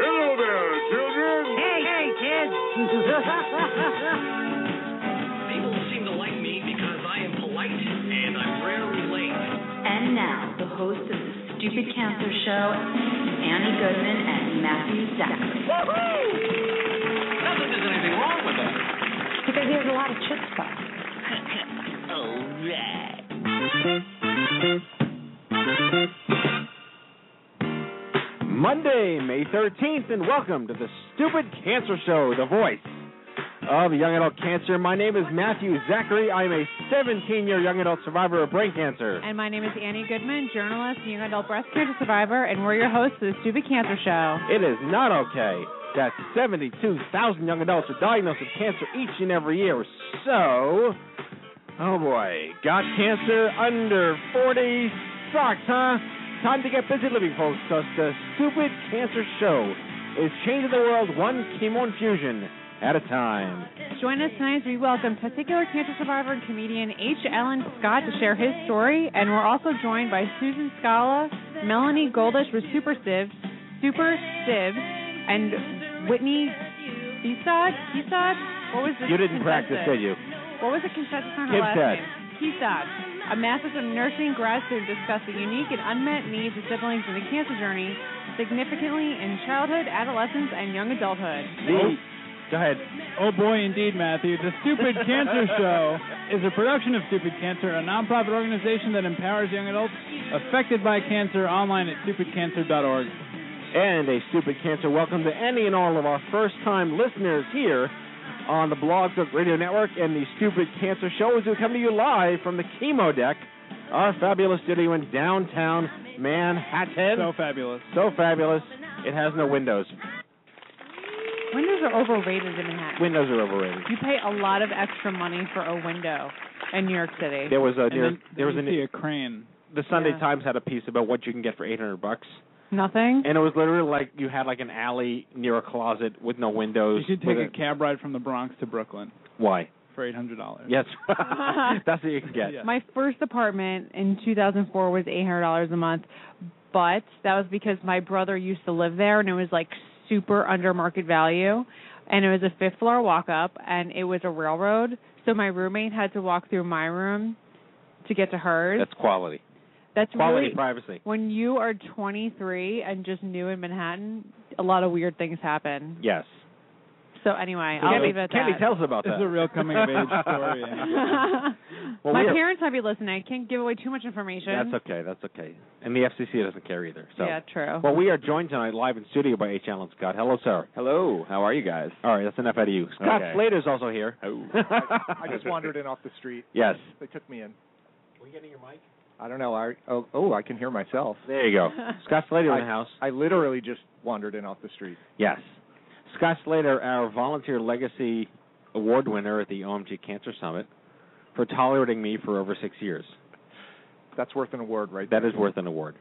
Hello there, children. Hey, hey, kids. People seem to like me because I am polite and I'm rarely late. And now, the host of the Stupid Cancer Show, Annie Goodman and Matthew Zachary. Not that there's anything wrong with that. Because he has a lot of chutzpah. All right. Monday, May 13th, and welcome to the Stupid Cancer Show, the voice of young adult cancer. My name is Matthew Zachary. I'm a 17 year young adult survivor of brain cancer. And my name is Annie Goodman, journalist, young adult breast cancer survivor, and we're your hosts of the Stupid Cancer Show. It is not okay that 72,000 young adults are diagnosed with cancer each and every year. So, oh boy, got cancer under 40 sucks, huh? Time to get busy living, folks, because the Stupid Cancer Show is changing the world one chemo infusion at a time. Join us tonight as we welcome testicular cancer survivor and comedian H. Alan Scott to share his story, and we're also joined by Susan Skala, Melanie Goldish with SuperSibs, Super Sieves, and Whitney Kisad. Kisad? What was the You didn't practice, did you? What was the consensus on her last name? Kisad. A Masters of Nursing grad student discussed the unique and unmet needs of siblings in the cancer journey, significantly in childhood, adolescence, and young adulthood. The, oh. go ahead. Oh boy, indeed, Matthew. The Stupid Cancer Show is a production of Stupid Cancer, a nonprofit organization that empowers young adults affected by cancer online at stupidcancer.org. and a stupid cancer welcome to any and all of our first time listeners here on the Blog Talk Radio Network and the Stupid Cancer Show as we come to you live from the chemo deck, our fabulous studio in downtown Manhattan. So fabulous. So fabulous. It has no windows. Windows are overrated in Manhattan. Windows are overrated. You pay a lot of extra money for a window in New York City. There was a And near, then, there was you a see a crane. the Sunday Yeah. Times had a piece about what you can get for 800 bucks. Nothing. And it was literally like you had like an alley near a closet with no windows. You should with take a cab ride from the Bronx to Brooklyn Why? for eight hundred dollars. Yes. That's what you can get. Yeah. My first apartment in 2004 was $800 a month, but that was because my brother used to live there and it was like super under market value. And it was a fifth floor walk up and it was a railroad. So my roommate had to walk through my room to get to hers. That's quality. That's Quality really privacy. when you are 23 and just new in Manhattan, a lot of weird things happen. Yes. So anyway, I'll Candy, leave it at Candy, that. tell us about This that. is a real coming of age story. Well, My parents might be listening. I can't give away too much information. That's okay. That's okay. And the FCC doesn't care either. So. Yeah, true. Well, we are joined tonight live in studio by H. Alan Scott. Hello, sir. Hello, how are you guys? All right, that's enough out of you. Scott Okay. Slater's also here. Oh. I just wandered in off the street. Yes. They took me in. Were you getting your mic? I don't know. I oh, oh I can hear myself. There you go. Scott Slater in the house. I literally just wandered in off the street. Yes. Scott Slater, our volunteer legacy award winner at the OMG Cancer Summit, for tolerating me for over six years. That's worth an award, right? That there. is worth an award.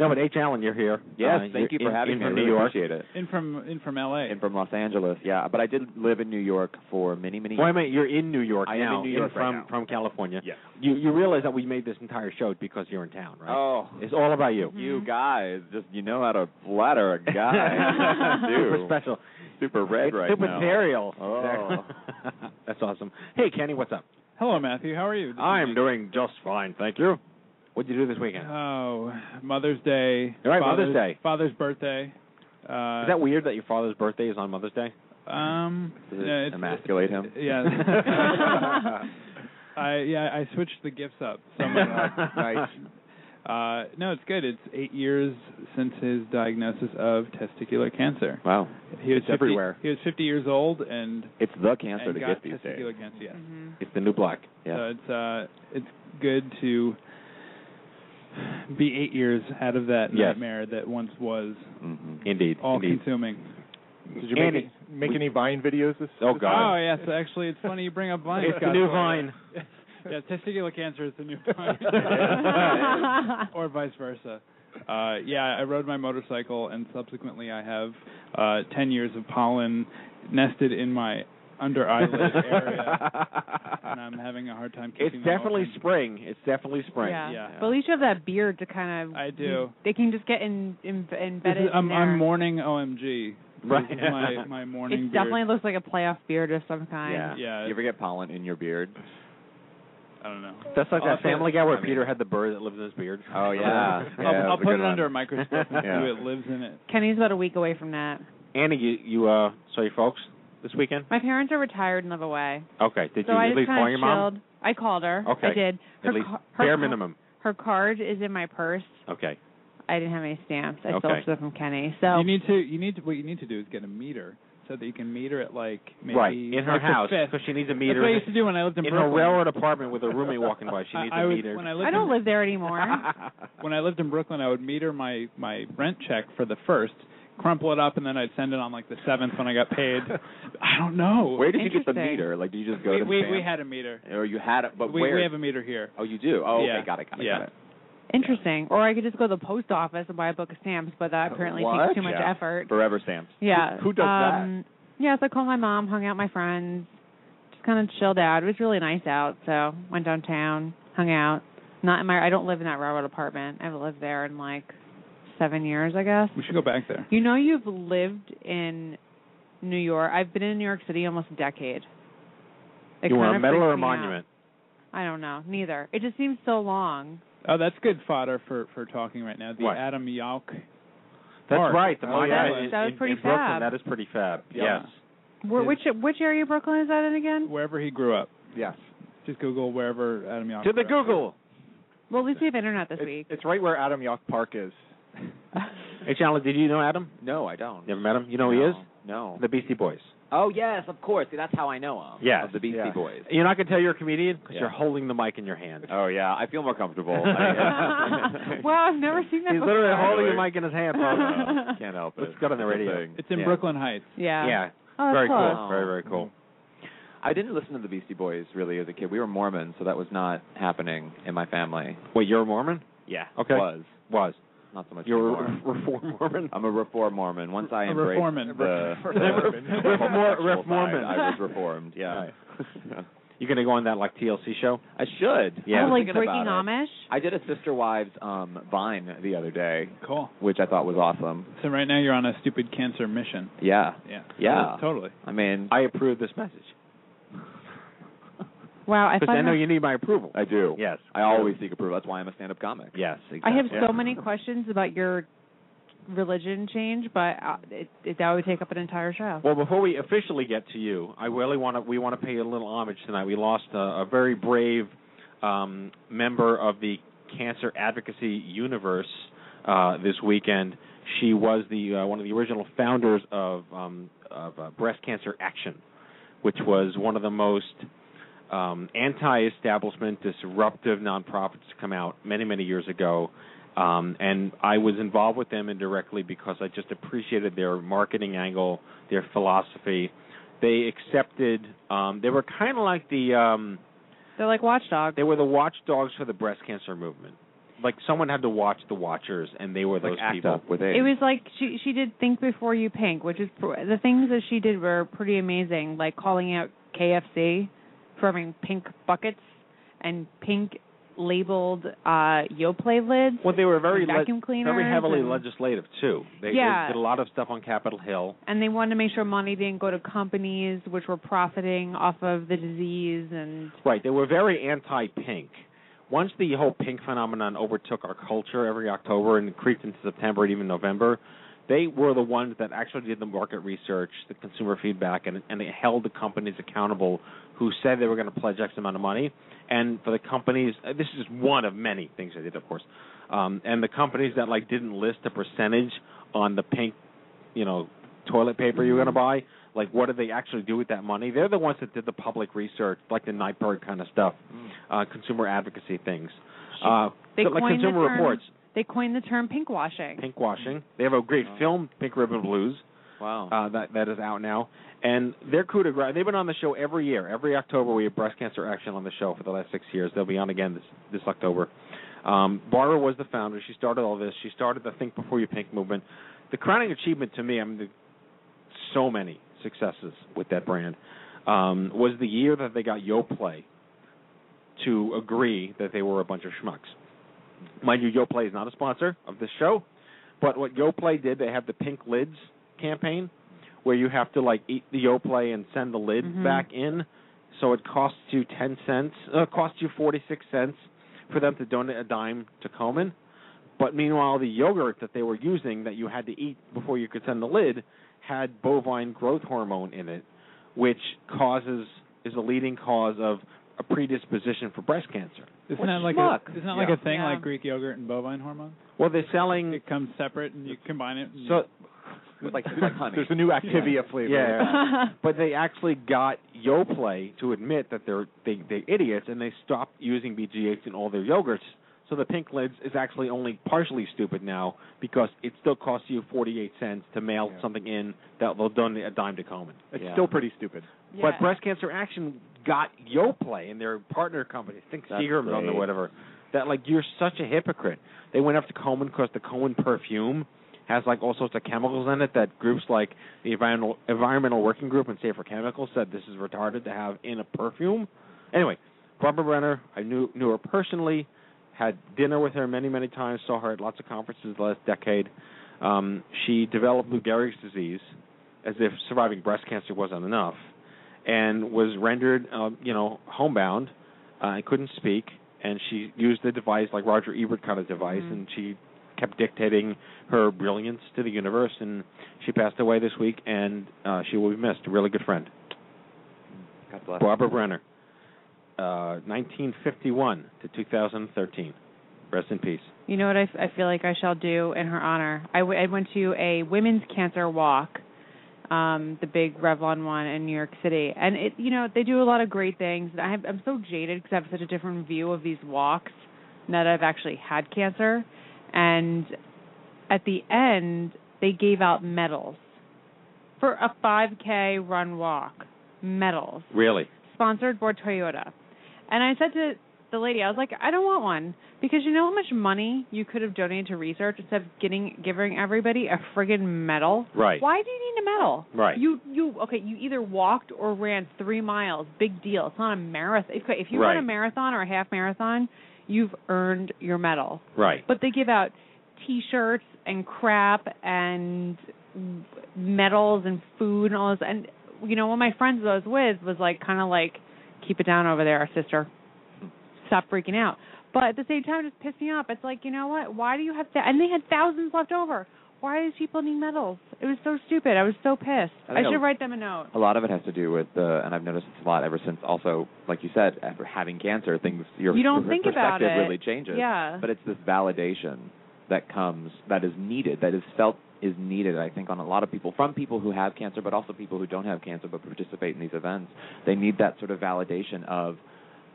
No, but H. Alan, you're here. Yes, Uh, thank you for in- having in me. I From New York. appreciate it. in from in from L.A. In from Los Angeles, yeah. But I did live in New York for many, many Wait a years. minute, you're in New York I am now. in New York from right now. from California. Yes. You you realize that we made this entire show because you're in town, right? Oh, It's all about you. you guys, just you know how to flatter a guy. Super special. Super red it's right super now. material. Oh. That's awesome. Hey, Kenny, what's up? Hello, Matthew. How are you? I'm doing just fine, thank you. What did you do this weekend? Oh, Mother's Day. All right, Father's, Mother's Day. Father's birthday. Uh, Is that weird that your father's birthday is on Mother's Day? Um, Does it it's- emasculate him? Yeah. I yeah I switched the gifts up. So much. nice. Uh, no, it's good. It's eight years since his diagnosis of testicular cancer. Wow. He was It's 50, everywhere. He was 50 years old and It's the cancer and to get these days. testicular cancer. Yes. It's the new black. Yeah. So it's uh it's good to be eight years out of that Yes. nightmare that once was hmm Indeed. all-consuming. Did you make, Andy, any, make we- any Vine videos this? Oh, this God. Oh yes, actually it's funny you bring up Vine. It's the Scott. new Vine. yeah, testicular cancer is the new Vine. or vice versa. Uh, yeah, I rode my motorcycle, and subsequently I have uh, 10 years of pollen nested in my under eyelid area, and I'm having a hard time It's keeping them definitely open. spring. It's definitely spring. Yeah. Yeah. But at least you have that beard to kind of. I do. They can just get in, in This embedded is, I'm, in there. I'm morning OMG. Right. My, my morning it beard. definitely looks like a playoff beard of some kind. Yeah. Yeah. You ever get pollen in your beard? I don't know. That's like I'll that Family Guy where I mean- Peter had the bird that lives in his beard. Oh yeah. I'll, I'll put it one. under a microscope and Yeah. see what lives in it. Kenny's about a week away from that. Annie, you, you uh saw your folks this weekend? My parents are retired and live away. Okay. Did so you I at least call your chilled. mom? I called her. Okay. I did. Her At least ca- her bare ca- minimum. Her card is in my purse. Okay. I didn't have any stamps. I Okay. stole stuff from Kenny. So You need to you need to what you need to do is get a meter so that you can meter it like maybe right. In her like house fifth. because she needs a That's meter. what I used to do when I lived in, Brooklyn. in her Brooklyn. railroad apartment with a roommate walking by. She I- needs I a would- meter. when I lived I don't in, live there anymore. when I lived in Brooklyn, I would meter my my rent check for the first, crumple it up, and then I'd send it on like the seventh when I got paid. I don't know. Where did you get the meter? Like, did you just go we to the we, we had a meter. or you had it, but we where? we have a meter here. oh, you do. Oh, Yeah. okay, got it, got it, Yeah. got it. Interesting. Or I could just go to the post office and buy a book of stamps, but that apparently What? takes too much Yeah. effort. Forever stamps. Yeah. Who- who does that? um, Yeah, so I called my mom, hung out with my friends, just kind of chilled out. It was really nice out, so went downtown, hung out. Not in my. I don't live in that railroad apartment. I haven't lived there in like seven years, I guess. We should go back there. You know, you've lived in New York. I've been in New York City almost a decade. It you want a medal or a freaks me out. monument? I don't know. Neither. It just seems so long. Oh, that's good fodder for for talking right now. The What? Adam Yauch. That's Park. right. The Oh, monument yeah. in, That was in- pretty in Brooklyn. fab. That is pretty fab. Yeah. Yes. Where, which which area of Brooklyn is that in again? Wherever he grew up. Yes. Just Google wherever Adam Yauch. To the grew up. Google. Well, at least we have internet this It's, week. it's right where Adam Yauch Park is. Hey, Chandler, did you know Adam? No, I don't. Never met him? You know who no. he is? No. The Beastie Boys. Oh yes, of course. See, that's how I know him. Yes. Of the Beastie Yeah. Boys. You're not going to tell you're a comedian because Yeah. you're holding the mic in your hand. Oh yeah, I feel more comfortable. well, I've never seen that He's before. literally holding Really? the mic in his hand. Uh, can't help it. Let's go on the radio. It's in Yeah. Brooklyn Heights. Yeah. Yeah. Oh, Very close. cool. Very, very cool. I didn't listen to the Beastie Boys really as a kid. We were Mormons, so that was not happening in my family. Wait, you're a Mormon? Yeah. Okay. Was Was. Not so much. You're a anymore. re- reform Mormon? I'm a reform Mormon. Once I embraced reforman. the, Reform- the reform- homosexual I was reformed. Yeah. Right. You going to go on that like TLC show? I should. Yeah. I Oh, was like thinking Breaking about it. Amish? I did a Sister Wives um Vine the other day, Cool. which I thought was awesome. So right now you're on a stupid cancer mission. Yeah. Yeah. Yeah. Totally. I mean, I approve this message. Wow, I Because find I know that- you need my approval. I do. Yes. I always seek approval. That's why I'm a stand-up comic. Yes, I exactly. have so Yeah. many questions about your religion change, but uh, it, it that would take up an entire show. Well, before we officially get to you, I really want to we want to pay a little homage tonight. We lost a, a very brave um, member of the cancer advocacy universe uh, this weekend. She was the uh, one of the original founders of um, of uh, Breast Cancer Action, which was one of the most um, anti-establishment, disruptive nonprofits to come out many many years ago. Um, and I was involved with them indirectly because I just appreciated their marketing angle, their philosophy. They accepted. Um, they were kind of like the. Um, They're like watchdogs. they were the watchdogs for the breast cancer movement. Like someone had to watch the watchers, and they were those like act people. up with AIDS. It was like she she did Think Before You Pink, which is pr- the things that she did were pretty amazing, like calling out KFC for having pink buckets and pink labeled uh Yoplait lids. Well, they were very vacuum le- cleaners very heavily and- legislative too. They, Yeah. they did a lot of stuff on Capitol Hill. and they wanted to make sure money didn't go to companies which were profiting off of the disease and Right, they were very anti-pink, once the whole pink phenomenon overtook our culture every October and creeped into September and even November, they were the ones that actually did the market research, the consumer feedback, and and they held the companies accountable who said they were going to pledge X amount of money. And for the companies, this is one of many things they did, of course. Um, and the companies that like didn't list a percentage on the pink, you know, toilet paper you're going to buy, like what did they actually do with that money? They're the ones that did the public research, like the Nightbird kind of stuff, uh, consumer advocacy things, uh, so, like consumer reports, They coined the term pink washing. pink washing. They have a great film, Pink Ribbon Blues. Wow. Uh, that that is out now, and their coup de grace. They've been on the show every year. Every October, we have breast cancer action on the show for the last six years. They'll be on again this this October. Um, Barbara was the founder. She started all this. She started the Think Before You Pink movement. The crowning achievement to me, I mean, the, so many successes with that brand, um, was the year that they got Yoplait to agree that they were a bunch of schmucks. Mind you, Yoplait is not a sponsor of this show, but what Yoplait did, they have the pink lids campaign where you have to like eat the Yoplait and send the lid Mhm. back in. So it costs you ten cents. Uh, it costs you forty six cents for them to donate a dime to Komen. But meanwhile, the yogurt that they were using that you had to eat before you could send the lid had bovine growth hormone in it, which causes is a leading cause of a predisposition for breast cancer. Isn't What that like schmuck? a isn't that Yeah. like a thing Yeah. like Greek yogurt and bovine hormone? Well, they're selling It comes separate and you combine it. And so It's like, like honey. There's a new Activia flavor. Yeah, but they actually got Yoplait to admit that they're they, they're idiots, and they stopped using BGH in all their yogurts. So the pink lids is actually only partially stupid now because it still costs you 48 cents to mail Yeah. something in that they'll donate a dime to Komen. It's Yeah. still pretty stupid. But Breast Cancer Action got Yoplait and their partner company, Think That's Seagram or great. whatever. That like you're such a hypocrite. They went after Komen because the Komen perfume has like all sorts of chemicals in it that groups like the environmental environmental working group and Safer Chemicals said this is retarded to have in a perfume. Anyway, Barbara Brenner, I knew knew her personally, had dinner with her many many times, saw her at lots of conferences the last decade. Um, she developed Lou Gehrig's disease, as if surviving breast cancer wasn't enough, and was rendered, uh, you know, homebound. Uh, and couldn't speak, and she used a device like Roger Ebert kind of device, Mhm. and she kept dictating her brilliance to the universe. And she passed away this week, and uh, she will be missed. A really good friend, God bless. Barbara Brenner, uh, 1951 to 2013. Rest in peace. You know what I, f- I feel like I shall do in her honor? I, w- I went to a women's cancer walk, um, the big Revlon one in New York City, and it you know they do a lot of great things. And I have, I'm so jaded because I have such a different view of these walks now that I've actually had cancer. And at the end, they gave out medals for a 5K run walk. Medals Really? sponsored by Toyota. And I said to the lady, I was like, I don't want one because you know how much money you could have donated to research instead of getting giving everybody a friggin' medal. Right. Why do you need a medal? Right. You you okay? You either walked or ran three miles. Big deal. It's not a marathon. If, if you run a marathon or a half marathon, you've earned your medal. Right. But they give out T-shirts and crap and medals and food and all this. And you know, one of my friends that I was with was like, kind of like, keep it down over there, sister. Stop freaking out. But at the same time, it just pissed me off. It's like, you know what? Why do you have that? And they had thousands left over. Why do these people need medals? It was so stupid. I was so pissed. I I, should a- write them a note. A lot of it has to do with the, and I've noticed this a lot ever since. Also, like you said, after having cancer, things your You don't your think about it. really changes. Yeah. But it's this validation that comes, that is needed, that is felt is needed. I think on a lot of people, from people who have cancer, but also people who don't have cancer but participate in these events. They need that sort of validation of,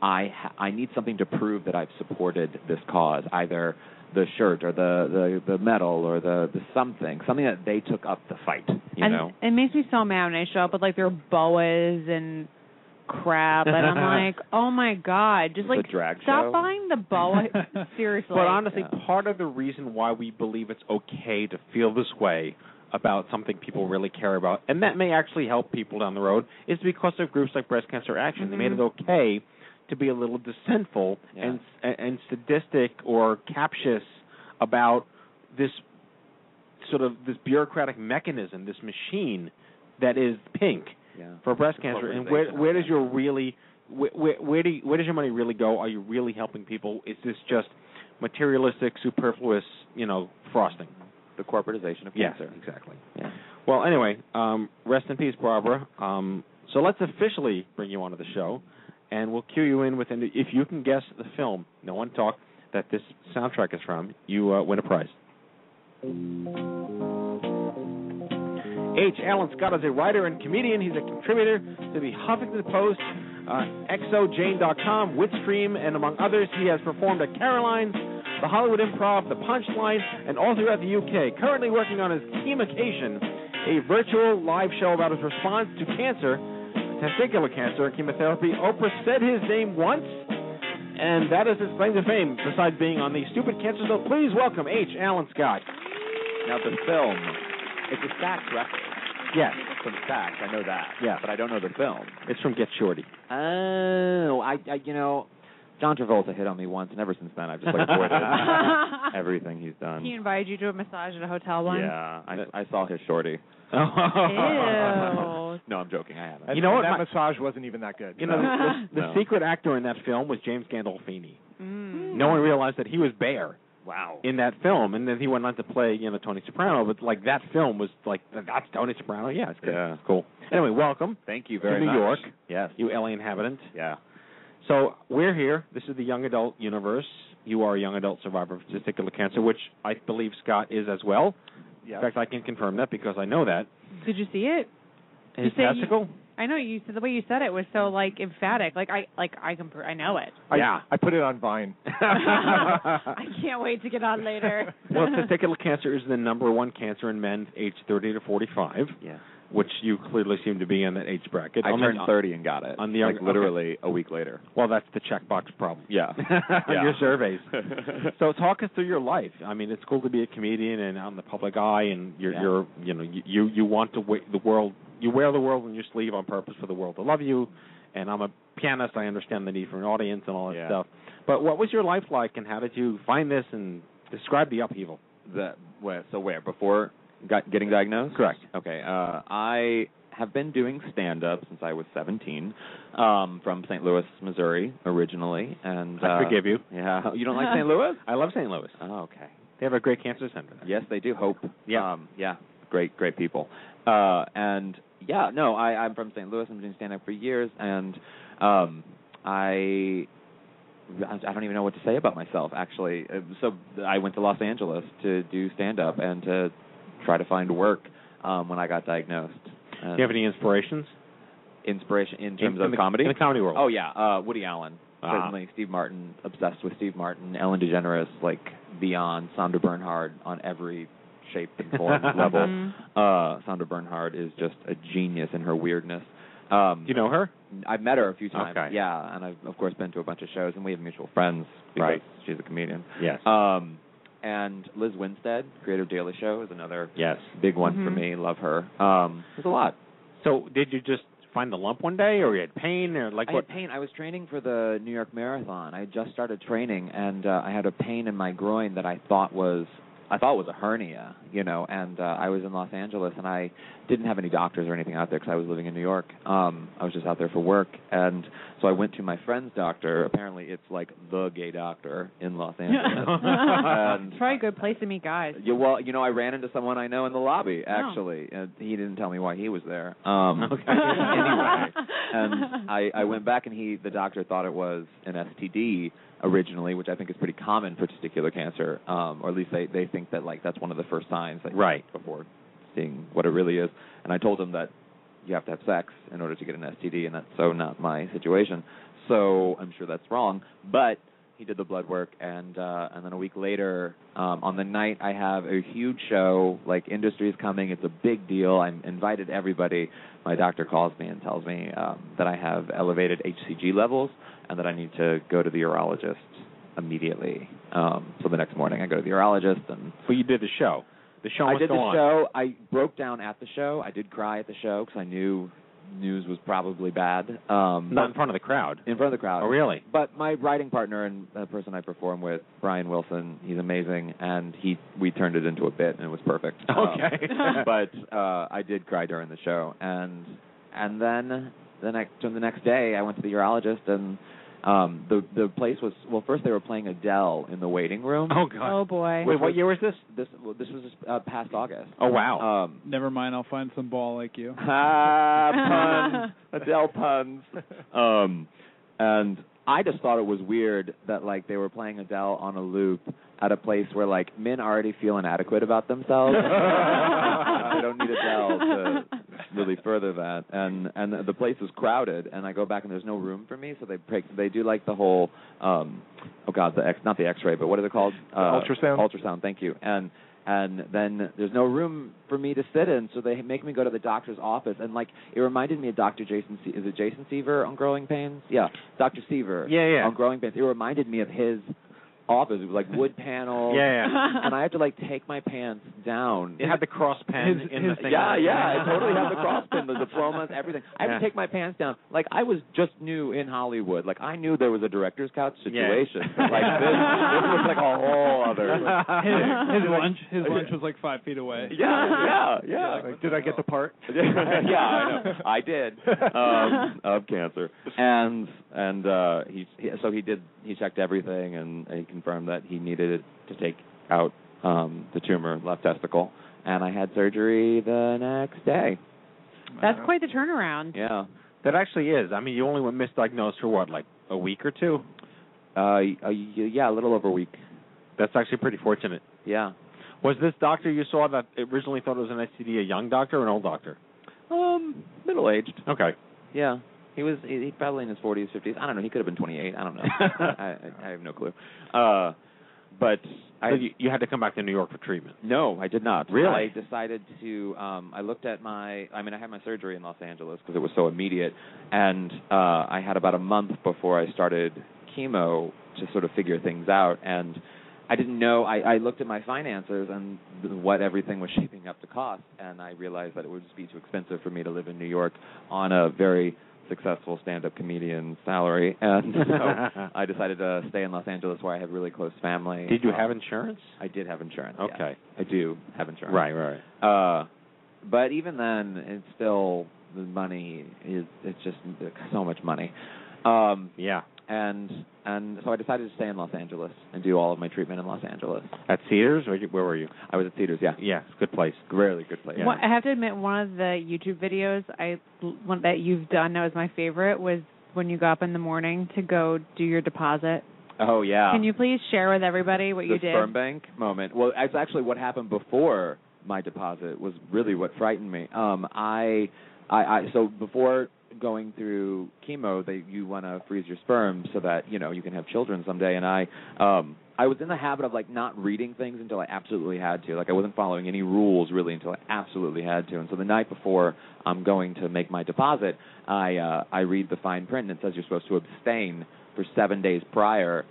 I ha- I need something to prove that I've supported this cause, either the shirt or the the the medal or the the something, something that they took up the fight. You and know. it makes me so mad when I show up with like their boas and crap, and I'm like, oh my god, just like drag stop show. buying the boa. Seriously. But honestly, Yeah. part of the reason why we believe it's okay to feel this way about something people really care about, and that may actually help people down the road, is because of groups like Breast Cancer Action. They made it mm-hmm. okay to be a little dissentful Yeah. and and sadistic or captious about this sort of this bureaucratic mechanism, this machine that is pink yeah. for breast cancer, and where where does your really where, where, do you, where does your money really go? Are you really helping people? Is this just materialistic, superfluous, you know, frosting? The corporatization of Yes, cancer. exactly. Yeah. Well, anyway, um, rest in peace, Barbara. Um, so let's officially bring you onto the show, and we'll cue you in with. And if you can guess the film, no one talk that this soundtrack is from, you uh, win a prize. H. Alan Scott is a writer and comedian. He's a contributor to the Huffington Post, uh, xoJane.com, Witstream, and among others, he has performed at Caroline's, the Hollywood Improv, the Punchline, and all throughout the UK. Currently working on his Chemocation, a virtual live show about his response to cancer, testicular cancer, and chemotherapy. Oprah said his name once, and that is his claim to fame, besides being on the Stupid Cancer Show. Please welcome H. Alan Scott. Now the film, it's a fact record. Yes. From Stax, I know that. Yeah. But I don't know the film. It's from Get Shorty. Oh, I, I you know, John Travolta hit on me once, and ever since then I've just like avoided everything he's done. He invited you to a massage at a hotel once. Yeah, I, I saw his shorty. Ew. No, I'm joking. I haven't. You know what? That My- massage wasn't even that good. You know, the, the, the No. secret actor in that film was James Gandolfini. Mm. No one realized that he was Bear Wow. in that film, and then he went on to play, you know, Tony Soprano. But like that film was like, that's Tony Soprano. Yeah, it's good. Yeah. It's cool. Anyway, welcome Thank you very much to New much. York, Yes. you LA inhabitant. Yeah. So we're here. This is the young adult universe. You are a young adult survivor of testicular cancer, which I believe Scott is as well. Yeah. In fact, I can confirm that because I know that. Did you see it? His You testicle? I know you said the way you said it was so like emphatic. Like I like I can pr- I know it. I, Yeah. I put it on Vine. I can't wait to get on later. well, testicular cancer is the number one cancer in men aged 30 to 45, Yeah. Which you clearly seem to be in that age bracket. I On the- turned 30 and got it. on the like young- literally a week later. Well, that's the checkbox problem. Yeah. on Yeah. your surveys. so talk us through your life. I mean, it's cool to be a comedian and out in the public eye, and you're, Yeah. you're you know, you you, want to wa- the world. You wear the world on your sleeve on purpose for the world to love you. And I'm a pianist. I understand the need for an audience and all that Yeah. stuff. But what was your life like, and how did you find this? And describe the upheaval. the where, so where before got, getting diagnosed? Correct. Okay. Uh, I have been doing stand up since I was 17, um, from St. Louis, Missouri, originally, and uh, I forgive you. Yeah, you don't like St. Louis? I love St. Louis. Oh, okay. They have a great cancer center. there. Yes, they do. Hope. Yeah. Um, yeah. Great, great people. Uh, and yeah, no, I, I'm from St. Louis. I've been doing stand up for years, and um, I. I don't even know what to say about myself. Actually, Uh, so I went to Los Angeles to do stand up and to try to find work um, when I got diagnosed. Do you have any inspirations? inspiration in terms in of the, comedy? In the comedy world. Oh yeah, uh, Woody Allen. Ah. Certainly, Steve Martin. Obsessed with Steve Martin. Ellen DeGeneres, like beyond. Sandra Bernhard on every shape and form level. Mhm. Uh, Sandra Bernhard is just a genius in her weirdness. Um, Do you know her? I've met her a few times. Okay. Yeah, and I've of course been to a bunch of shows, and we have mutual friends because Right. she's a comedian. Yes. Um, and Lizz Winstead, creator of Daily Show, is another yes. big one for Mhm. me. Love her. Um, there's a lot. So did you just find the lump one day, or you had pain, or like I what? had pain. I was training for the New York Marathon. I had just started training, and uh, I had a pain in my groin that I thought was I thought it was a hernia, you know. And uh, I was in Los Angeles, and I didn't have any doctors or anything out there because I was living in New York. Um, I was just out there for work, and so I went to my friend's doctor. Apparently, it's like the gay doctor in Los Angeles. and It's probably a good place to meet guys. yeah, well, you know, I ran into someone I know in the lobby. Oh. Actually, and he didn't tell me why he was there. Um, Okay. anyway, and I, I went back, and he, the doctor, thought it was an STD originally, which I think is pretty common for testicular cancer, um, or at least they they think that like that's one of the first signs that Right. before seeing what it really is. And I told him that you have to have sex in order to get an STD, and that's so not my situation. So I'm sure that's wrong, but he did the blood work and uh and then a week later um on the night I have a huge show like industry's coming it's a big deal I'm invited everybody my doctor calls me and tells me um that I have elevated HCG levels and that I need to go to the urologist immediately um so the next morning I go to the urologist and Well, you did the show. The show I did the on. show. I broke down at the show. I did cry at the show because I knew news was probably bad. Um, Not in front of the crowd. in front of the crowd. Oh, really? But my writing partner and the person I perform with, Brian Wilson, he's amazing, and he we turned it into a bit, and it was perfect. Um, Okay. but uh, I did cry during the show, and and then the next the next day, I went to the urologist and. Um, the the place was well. First, they were playing Adele in the waiting room. Oh God. Oh boy. Wait, what year was this? This well, this was uh, past August. Oh wow. Um, Never mind, I'll find some ball like you. ah, puns, Adele puns. Um, and I just thought it was weird that like they were playing Adele on a loop at a place where like men already feel inadequate about themselves. they don't need Adele to really further that. And and the place is crowded, and I go back and there's no room for me, so they break. They do like the whole um, oh god, the X not the X-ray, but what is it called? Uh, ultrasound? Ultrasound. Thank you. And and then there's no room for me to sit in, so they make me go to the doctor's office. And like it reminded me of Dr. Jason. Se- is it Jason Seaver on Growing Pains? Yeah, Dr. Seaver. Yeah, yeah. On Growing Pains, it reminded me of his office. It was like wood panels. Yeah, yeah. And I had to like take my pants down. It had the cross pen His- in the thing. Yeah, yeah, I totally had the cross pin, the diplomas, everything. I had Yeah. to take my pants down. Like I was just new in Hollywood. Like I knew there was a director's couch situation. Yeah, like this, this was like a whole other. His, his lunch, his lunch was like five feet away. Yeah, yeah, yeah. Like, did I get the part? yeah, I know. I did um, of cancer, and and uh, he, he so he did he checked everything and he confirmed that he needed to take out um, the tumor left testicle, and I had surgery the next day. That's quite the turnaround. Yeah, That actually is. I mean, you only went misdiagnosed for what, like a week or two? uh, uh, yeah, a little over a week. That's actually pretty fortunate. Yeah. Was this doctor you saw that originally thought it was an STD a young doctor or an old doctor? Um, middle aged. Okay. Yeah. He was he, he probably in his forties, fifties. I don't know. He could have been twenty eight. I don't know. I, I I have no clue. Uh but I so you, you had to come back to New York for treatment. No, I did not. Really? I decided to. Um, I looked at my. I mean, I had my surgery in Los Angeles because it was so immediate, and uh, I had about a month before I started chemo to sort of figure things out. And I didn't know. I, I looked at my finances and what everything was shaping up to cost, and I realized that it would just be too expensive for me to live in New York on a very successful stand-up comedian salary, and so I decided to stay in Los Angeles where I have really close family. Did you Um, have insurance? I did have insurance. yes. Okay. I do have insurance. Right, right. Uh, but even then, it's still the money is it's just so much money. Um, Yeah. And and so I decided to stay in Los Angeles and do all of my treatment in Los Angeles. At Cedars, or you- where were you? I was at Cedars, yeah, Yeah, it's a good place. really good place. One- I have to admit, one of the YouTube videos I one that you've done that was my favorite was when you got up in the morning to go do your deposit. Oh yeah. Can you please share with everybody what the you did? The sperm bank moment. Well, it's actually what happened before my deposit was really what frightened me. Um, I, I, I so before going through chemo, that you want to freeze your sperm so that you know you can have children someday. And I, um, I was in the habit of like not reading things until I absolutely had to. Like I wasn't following any rules really until I absolutely had to. And so the night before I'm going to make my deposit, I uh, I read the fine print and it says you're supposed to abstain for seven days prior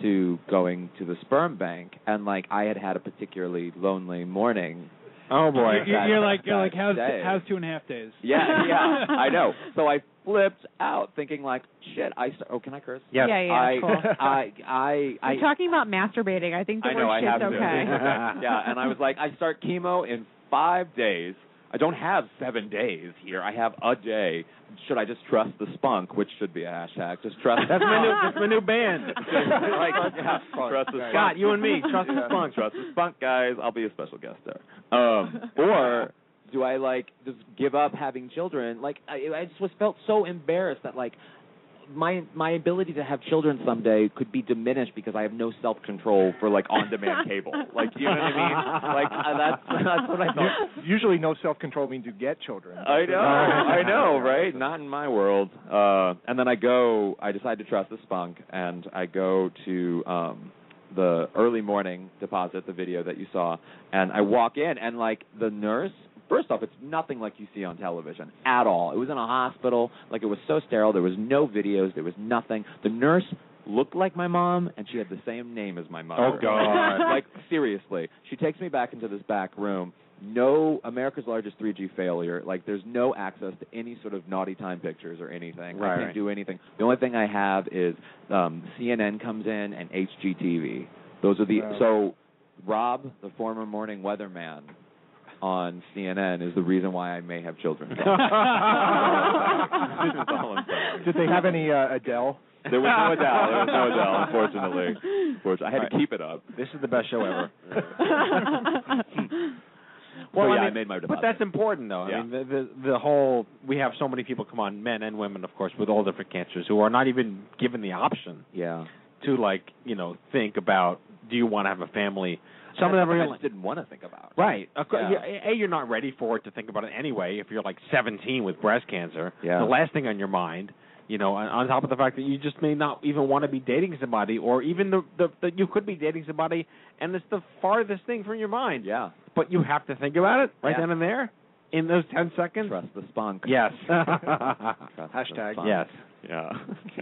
to going to the sperm bank and like I had had a particularly lonely morning. Oh boy. You're, you're, you're like you're like how's Day. how's two and a half days? Yeah, yeah, I know. So I flipped out thinking like shit, I st- oh can I curse? Yes. Yeah, yeah, I, cool. I I I You're talking about masturbating. I think the I word know I shit's have to. okay. yeah, and I was like I start chemo in 5 days. I don't have 7 days here. I have a day. Should I just trust the spunk, which should be a hashtag. Just trust That's my new that's my new band. like, yeah, trust the spunk. Scott, you and me, trust the spunk. Trust the spunk, guys. I'll be a special guest there. Um, or do I like just give up having children? Like I, I just was felt so embarrassed that like my my ability to have children someday could be diminished because I have no self control for like on demand cable. Like you know what I mean? Like uh, that's that's what I thought. Usually, no self control means you get children. I know, I know, right? Not in my world. Uh and then I go I decide to trust the spunk and I go to um the early morning deposit, the video that you saw, and I walk in and like the nurse First off, it's nothing like you see on television at all. It was in a hospital, like it was so sterile. There was no videos. There was nothing. The nurse looked like my mom, and she had the same name as my mother. Oh, God. like seriously, she takes me back into this back room. No America's largest 3G failure. Like there's no access to any sort of naughty time pictures or anything. Right, I can't right. do anything. The only thing I have is um CNN comes in and HGTV. Those are the so Rob, the former morning weatherman, on CNN is the reason why I may have children. That's all I'm saying. Did they have any uh, Adele? There was no Adele. There was no Adele, unfortunately. Unfortunately, I had to keep it up. This is the best show ever. Well, Well, yeah, I I, made my But that's important, though. Yeah. I mean, the, the the whole we have so many people come on, men and women, of course, with all different cancers, who are not even given the option yeah. to like you know think about do you want to have a family. Some And of them that's are something I just didn't want to think about. right. Of course, Yeah. yeah, a, you're not ready for it to think about it anyway. If you're like 17 with breast cancer, Yeah. the last thing on your mind. You know, on, on top of the fact that you just may not even want to be dating somebody, or even the, the the you could be dating somebody, and it's the farthest thing from your mind. Yeah. But you have to think about it right Yeah. then and there in those 10 seconds. Trust the spunk. Yes. Trust Hashtag. the spunk. yes. Yeah.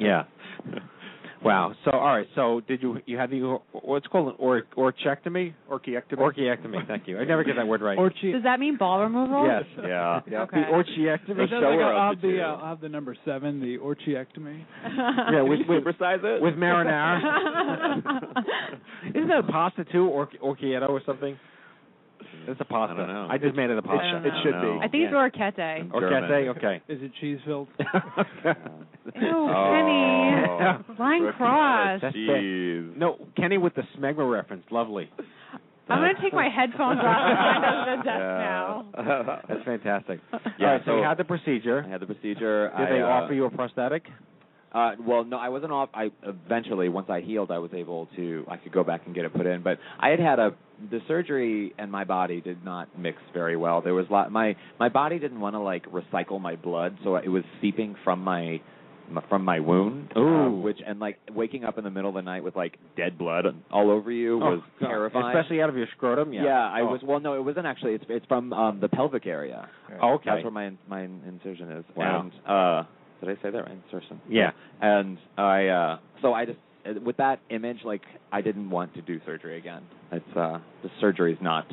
Yeah. Wow. So all right. So did you you had the what's called an or orchiectomy? Orchiectomy. Orchiectomy. Thank you. I never get that word right. Orchi- Does that mean ball removal? yes. Yeah. Yeah. Okay. The orchiectomy. The It sounds shower like of I'll have the the, uh, I'll have the number seven, the orchiectomy. Yeah, with with, Supersize it. with marinara. Isn't that a pasta too, or orchieto or something? It's a pasta. I don't know. I just made it a It, pasta. It should be. I think it's orchete. Orchete. Okay. Is it cheese filled? Ew, Oh. Kenny. Line cross. Jeez. No, Kenny with the smegma reference. Lovely. I'm going to take my headphones off and find out the desk now. Yeah. That's fantastic. Yeah, All right, so, so- you had the procedure. I had the procedure. Did I, they uh, offer you a prosthetic? Uh, well, no, I wasn't off. I eventually, once I healed, I was able to. I could go back and get it put in. But I had had a the surgery, and my body did not mix very well. There was a lot. My my body didn't want to like recycle my blood, so it was seeping from my from my wound. Ooh. um, which and like waking up in the middle of the night with like dead blood all over you was God. terrifying. Especially out of your scrotum. Yeah. yeah, I Oh. was. Well, no, it wasn't actually. It's it's from um the pelvic area. Oh, okay. That's where my my incision is. Wow. And uh did I say that right? Insertion. Yeah. And I uh so I just uh, with that image like I didn't want to do surgery again. It's uh the surgery is not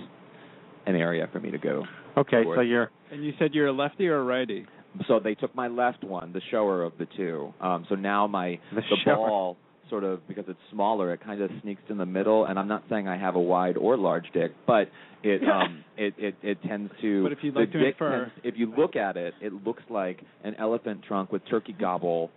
an area for me to go. Okay, Board. so you're And you said you're a lefty or a righty? So they took my left one, the shower of the two. Um so now my The the shower. ball sort of because it's smaller, it kind of sneaks in the middle and I'm not saying I have a wide or large dick, but it um it it, it tends to But if like to infer- tends- if you look at it, it looks like an elephant trunk with turkey gobble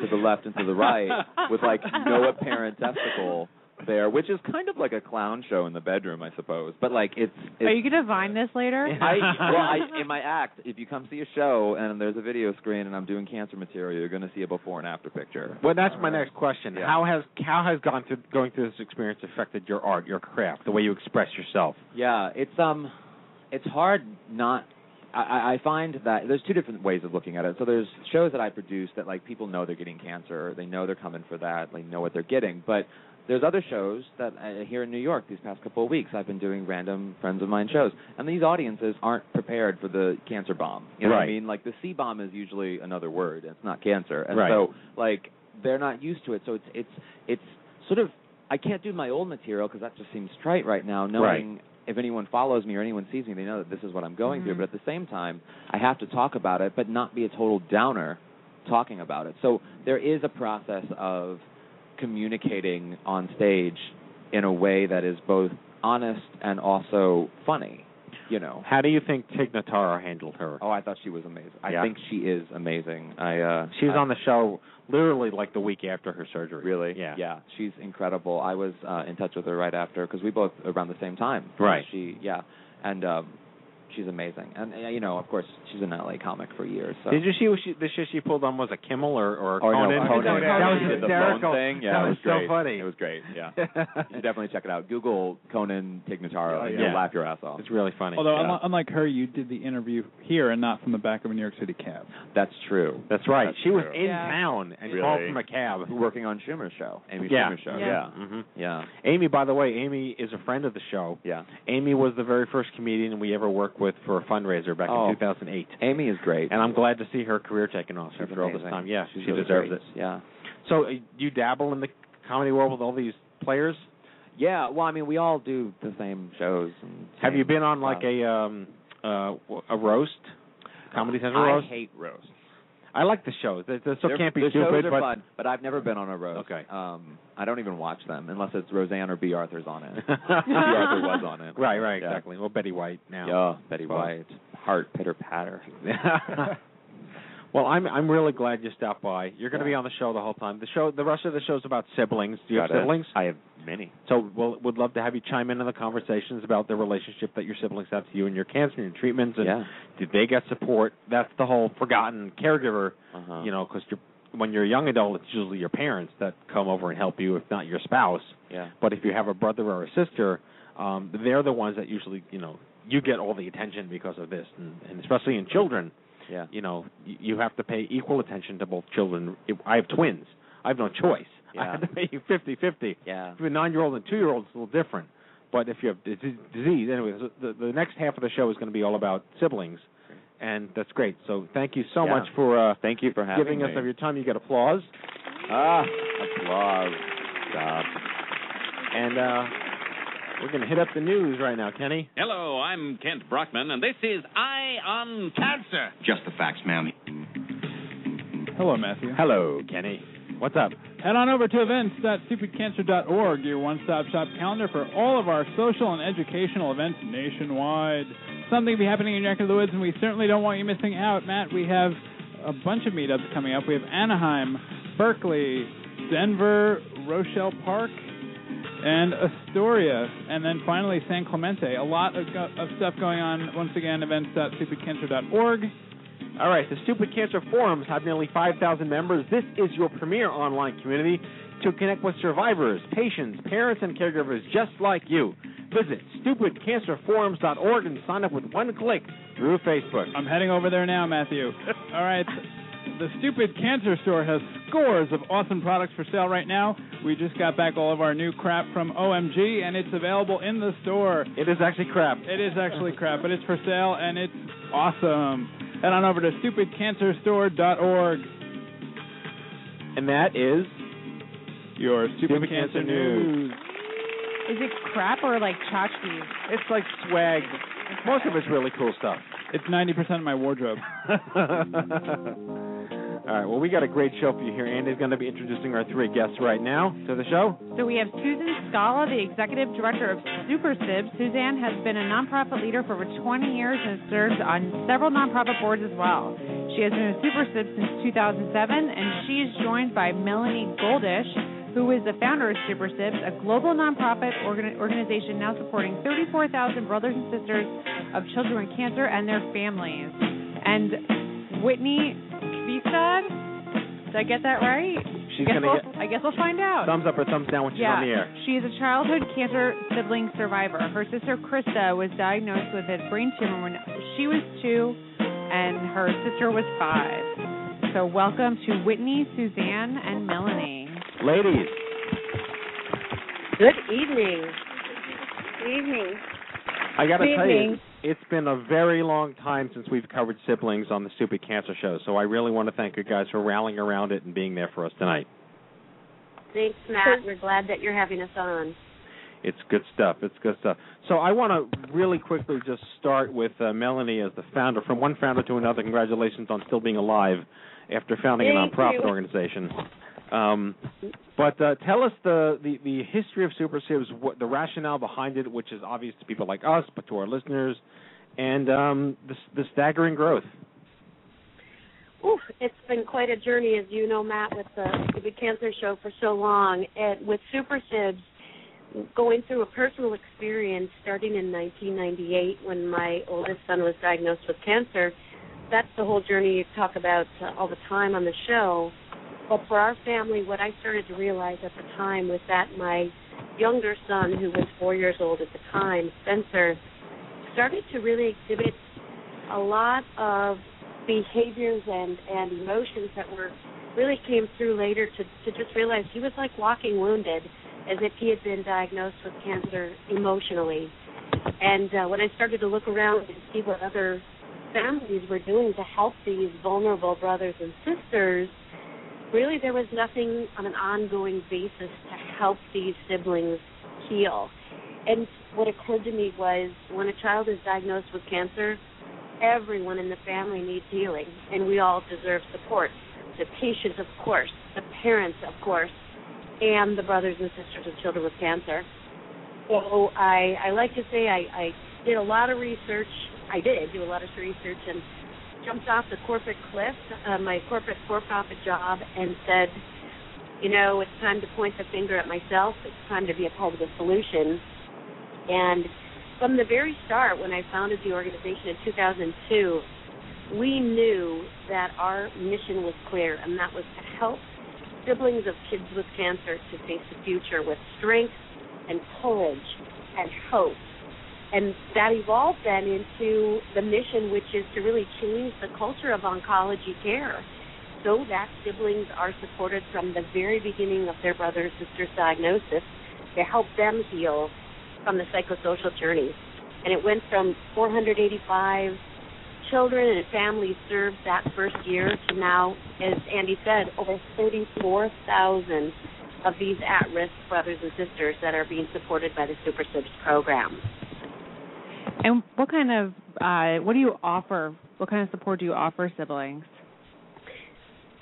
to the left and to the right with like no apparent testicle there, which is kind of like a clown show in the bedroom, I suppose. But like it's, it's Are you going to vine this later? I well, I in my act, if you come see a show and there's a video screen and I'm doing cancer material, you're going to see a before and after picture. Well, that's my next question. Yeah. How has how has gone through going through this experience affected your art, your craft, the way you express yourself? Yeah, it's um, it's hard not. I, I I find that there's two different ways of looking at it. So there's shows that I produce that like people know they're getting cancer, they know they're coming for that, they know what they're getting. But there's other shows that uh, here in New York these past couple of weeks I've been doing random friends of mine shows, and these audiences aren't prepared for the cancer bomb. You know what I mean? Like the C bomb is usually another word. It's not cancer, and Right. so like they're not used to it. So it's it's it's sort of I can't do my old material because that just seems trite right now. Knowing if anyone follows me or anyone sees me, they know that this is what I'm going through. Mhm. But at the same time, I have to talk about it, but not be a total downer talking about it. So there is a process of communicating on stage in a way that is both honest and also funny. You know. How do you think Tig Notaro handled her? Oh, I thought she was amazing. I Yeah. think she is amazing. I uh She was I- on the show literally like the week after her surgery. Really? Yeah. Yeah, she's incredible. I was uh, in touch with her right after because we both around the same time. Right. She, yeah, and um, she's amazing. And uh, you know, of course, she's an LA comic for years. So. Did you see what she, the shit she pulled on was a Kimmel or or Oh, no, Conan? Conan. That was She did the hysterical. phone thing. Yeah, that it was, was great. so funny. It was great. Yeah. you should definitely check it out. Google Conan Tig Notaro. Oh, and yeah. You'll laugh your ass off. It's really funny. Although, Yeah. unlike, unlike her, you did the interview here and not from the back of a New York City cab. That's true. That's right. That's she was in Yeah. town and Really? called from a cab. Working on Schumer's show, Amy Yeah. Schumer's show. Yeah. Yeah. hmm Yeah. Amy, by the way, Amy is a friend of the show. Yeah. Amy was the very first comedian we ever worked with for a fundraiser back Oh. in 2008. Amy is great. And I'm glad to see her career taking off She's after all this time. Yeah, She's she really deserves great. it. Yeah. So, uh, you dabble in the comedy world with all these players? Yeah, well, I mean, we all do the same shows. And Have you been on like stuff. a um uh a roast? Comedy Central roast. I hate roast. I like the shows. They, they so They're- can't be the stupid, shows are but fun, but I've never been on a roast. Okay. Um, I don't even watch them unless it's Roseanne or Bea Arthur's on it. Bea Arthur was on it. right, right, Yeah. exactly. Well, Betty White now. Yeah, Betty. White. Heart pitter patter. well, I'm I'm really glad you stopped by. You're going to be on the show the whole time. The show, the rest of the show's about siblings. Do you Got have it. siblings? I have many. So we'll would love to have you chime in on the conversations about the relationship that your siblings have to you and your cancer and your treatments and Yeah. did they get support? That's the whole forgotten caregiver. Uh-huh. You know, because you're when you're a young adult, it's usually your parents that come over and help you, if not your spouse. Yeah. But if you have a brother or a sister, um, they're the ones that usually, you know, you get all the attention because of this, and, and especially in children, Yeah. you know, you have to pay equal attention to both children. I have twins. I have no choice. I Yeah. have to pay you fifty-fifty. Yeah. If you have a nine-year-old and two-year-old, it's a little different. But if you have dis- disease, anyway, the, the next half of the show is going to be all about siblings, and that's great. So thank you so Yeah. much for uh, Thank you for having giving me. us of your time. You get applause, Ah, applause. Stop. and uh, we're going to hit up the news right now, Kenny. Hello, I'm Kent Brockman, and this is Eye on Cancer. Just the facts, ma'am. Hello, Matthew. Hello, Kenny. What's up? Head on over to events.stupidcancer.org, your one-stop shop calendar for all of our social and educational events nationwide. Something will be happening in your neck of the woods, and we certainly don't want you missing out. Matt, we have a bunch of meetups coming up. We have Anaheim, Berkeley, Denver, Rochelle Park, and Astoria, and then finally San Clemente. A lot of, of stuff going on. Once again, events.stupidcancer.org. All right, the Stupid Cancer Forums have nearly 5,000 members. This is your premier online community to connect with survivors, patients, parents, and caregivers just like you. Visit stupidcancerforums.org and sign up with one click through Facebook. I'm heading over there now, Matthew. All right. The Stupid Cancer Store has scores of awesome products for sale right now. We just got back all of our new crap from OMG, and it's available in the store. It is actually crap. It is actually crap, but it's for sale, and it's awesome. Head on over to stupidcancerstore.org. And that is your Stupid, Stupid Cancer, Cancer News. Is it crap or like tchotchkes? It's like swag. Most of it's really cool stuff. It's 90% of my wardrobe. All right, well, we got a great show for you here. Andy's going to be introducing our three guests right now to the show. So we have Suzanne Skala, the executive director of SuperSibs. Suzanne has been a nonprofit leader for over 20 years and serves on several nonprofit boards as well. She has been with SuperSibs since 2007, and she is joined by Melanie Goldish, who is the founder of SuperSibs, a global nonprofit organ- organization now supporting 34,000 brothers and sisters of children with cancer and their families. And Whitney Kvistad, did I get that right? She's guess gonna we'll, get I guess we'll find out. thumbs up or thumbs down when she's yeah, on the air. she is a childhood cancer sibling survivor. Her sister Krista was diagnosed with a brain tumor when she was two, and her sister was five. So welcome to Whitney, Suzanne, and Melanie. Ladies, Good evening. Evening. I got to Good tell you, evening. It's been a very long time since we've covered siblings on the Stupid Cancer Show. So I really want to thank you guys for rallying around it and being there for us tonight. Thanks, Matt. We're glad that you're having us on. It's good stuff. It's good stuff. So I want to really quickly just start with uh, Melanie as the founder. From one founder to another, congratulations on still being alive after founding a nonprofit you. organization. Um, but uh, tell us the, the, the history of SuperSibs, what the rationale behind it, which is obvious to people like us, but to our listeners, and um, the, the staggering growth. Oof, it's been quite a journey, as you know, Matt, with the the Cancer Show for so long. And with Super Sibs, going through a personal experience starting in 1998 when my oldest son was diagnosed with cancer, that's the whole journey you talk about uh, all the time on the show. But for our family, what I started to realize at the time was that my younger son, who was four years old at the time, Spencer, started to really exhibit a lot of behaviors and and emotions that were really came through later to to just realize he was like walking wounded as if he had been diagnosed with cancer emotionally. And uh, when i started to look around and see what other families were doing to help these vulnerable brothers and sisters really there was nothing on an ongoing basis to help these siblings heal and what occurred to me was when a child is diagnosed with cancer everyone in the family needs healing, and we all deserve support. The patients, of course, the parents, of course, and the brothers and sisters of children with cancer. So I, I like to say I, I did a lot of research. I did do a lot of research and jumped off the corporate cliff, uh, my corporate for-profit job, and said, you know, it's time to point the finger at myself. It's time to be a part of the solution. And from the very start, when I founded the organization in 2002, we knew that our mission was clear, and that was to help siblings of kids with cancer to face the future with strength and courage and hope. And that evolved then into the mission, which is to really change the culture of oncology care so that siblings are supported from the very beginning of their brother or sister's diagnosis to help them heal from the psychosocial journey. And it went from 485 children and families served that first year to now, as Andy said, over 34,000 of these at-risk brothers and sisters that are being supported by the Super Sibs program. And what kind of uh, what do you offer? What kind of support do you offer siblings?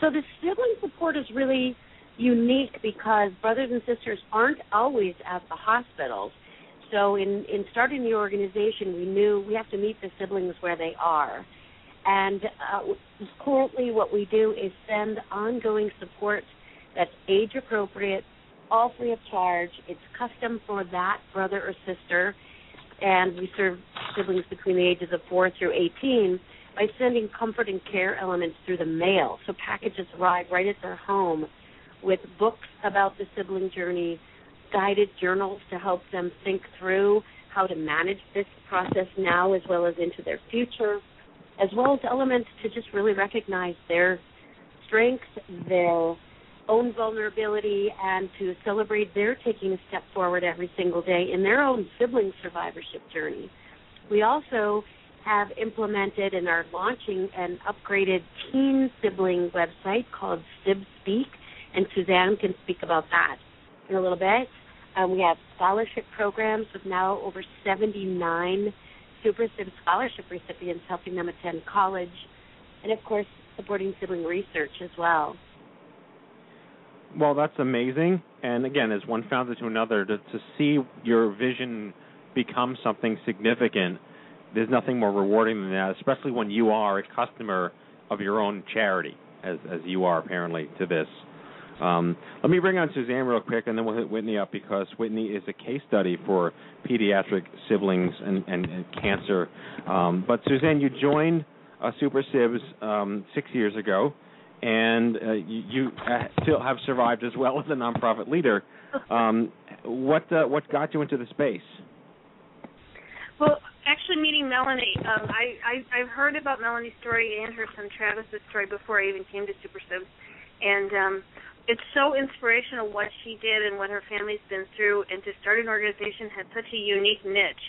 So the sibling support is really unique because brothers and sisters aren't always at the hospitals. So in in starting the organization, we knew we have to meet the siblings where they are. And uh, currently, what we do is send ongoing support that's age appropriate, all free of charge. It's custom for that brother or sister, and we serve siblings between the ages of four through 18 by sending comfort and care elements through the mail. So packages arrive right at their home with books about the sibling journey, guided journals to help them think through how to manage this process now as well as into their future, as well as elements to just really recognize their strengths, their own vulnerability, and to celebrate their taking a step forward every single day in their own sibling survivorship journey. We also have implemented and are launching an upgraded teen sibling website called SibSpeak, and Suzanne can speak about that in a little bit. Um, we have scholarship programs with now over 79 Super Sib scholarship recipients, helping them attend college, and of course, supporting sibling research as well. Well, that's amazing. And again, as one founder to another, to, to see your vision become something significant, there's nothing more rewarding than that, especially when you are a customer of your own charity, as as you are apparently to this. Um, let me bring on Suzanne real quick, and then we'll hit Whitney up because Whitney is a case study for pediatric siblings and, and, and cancer. Um, but Suzanne, you joined uh, Super Sibs um, six years ago, and uh, you, you uh, still have survived as well as a nonprofit leader. Um, what uh, what got you into the space? Well, actually meeting Melanie, um, I, I I've heard about Melanie's story and her son Travis's story before I even came to SuperSibs, and um, it's so inspirational what she did and what her family's been through, and to start an organization had such a unique niche.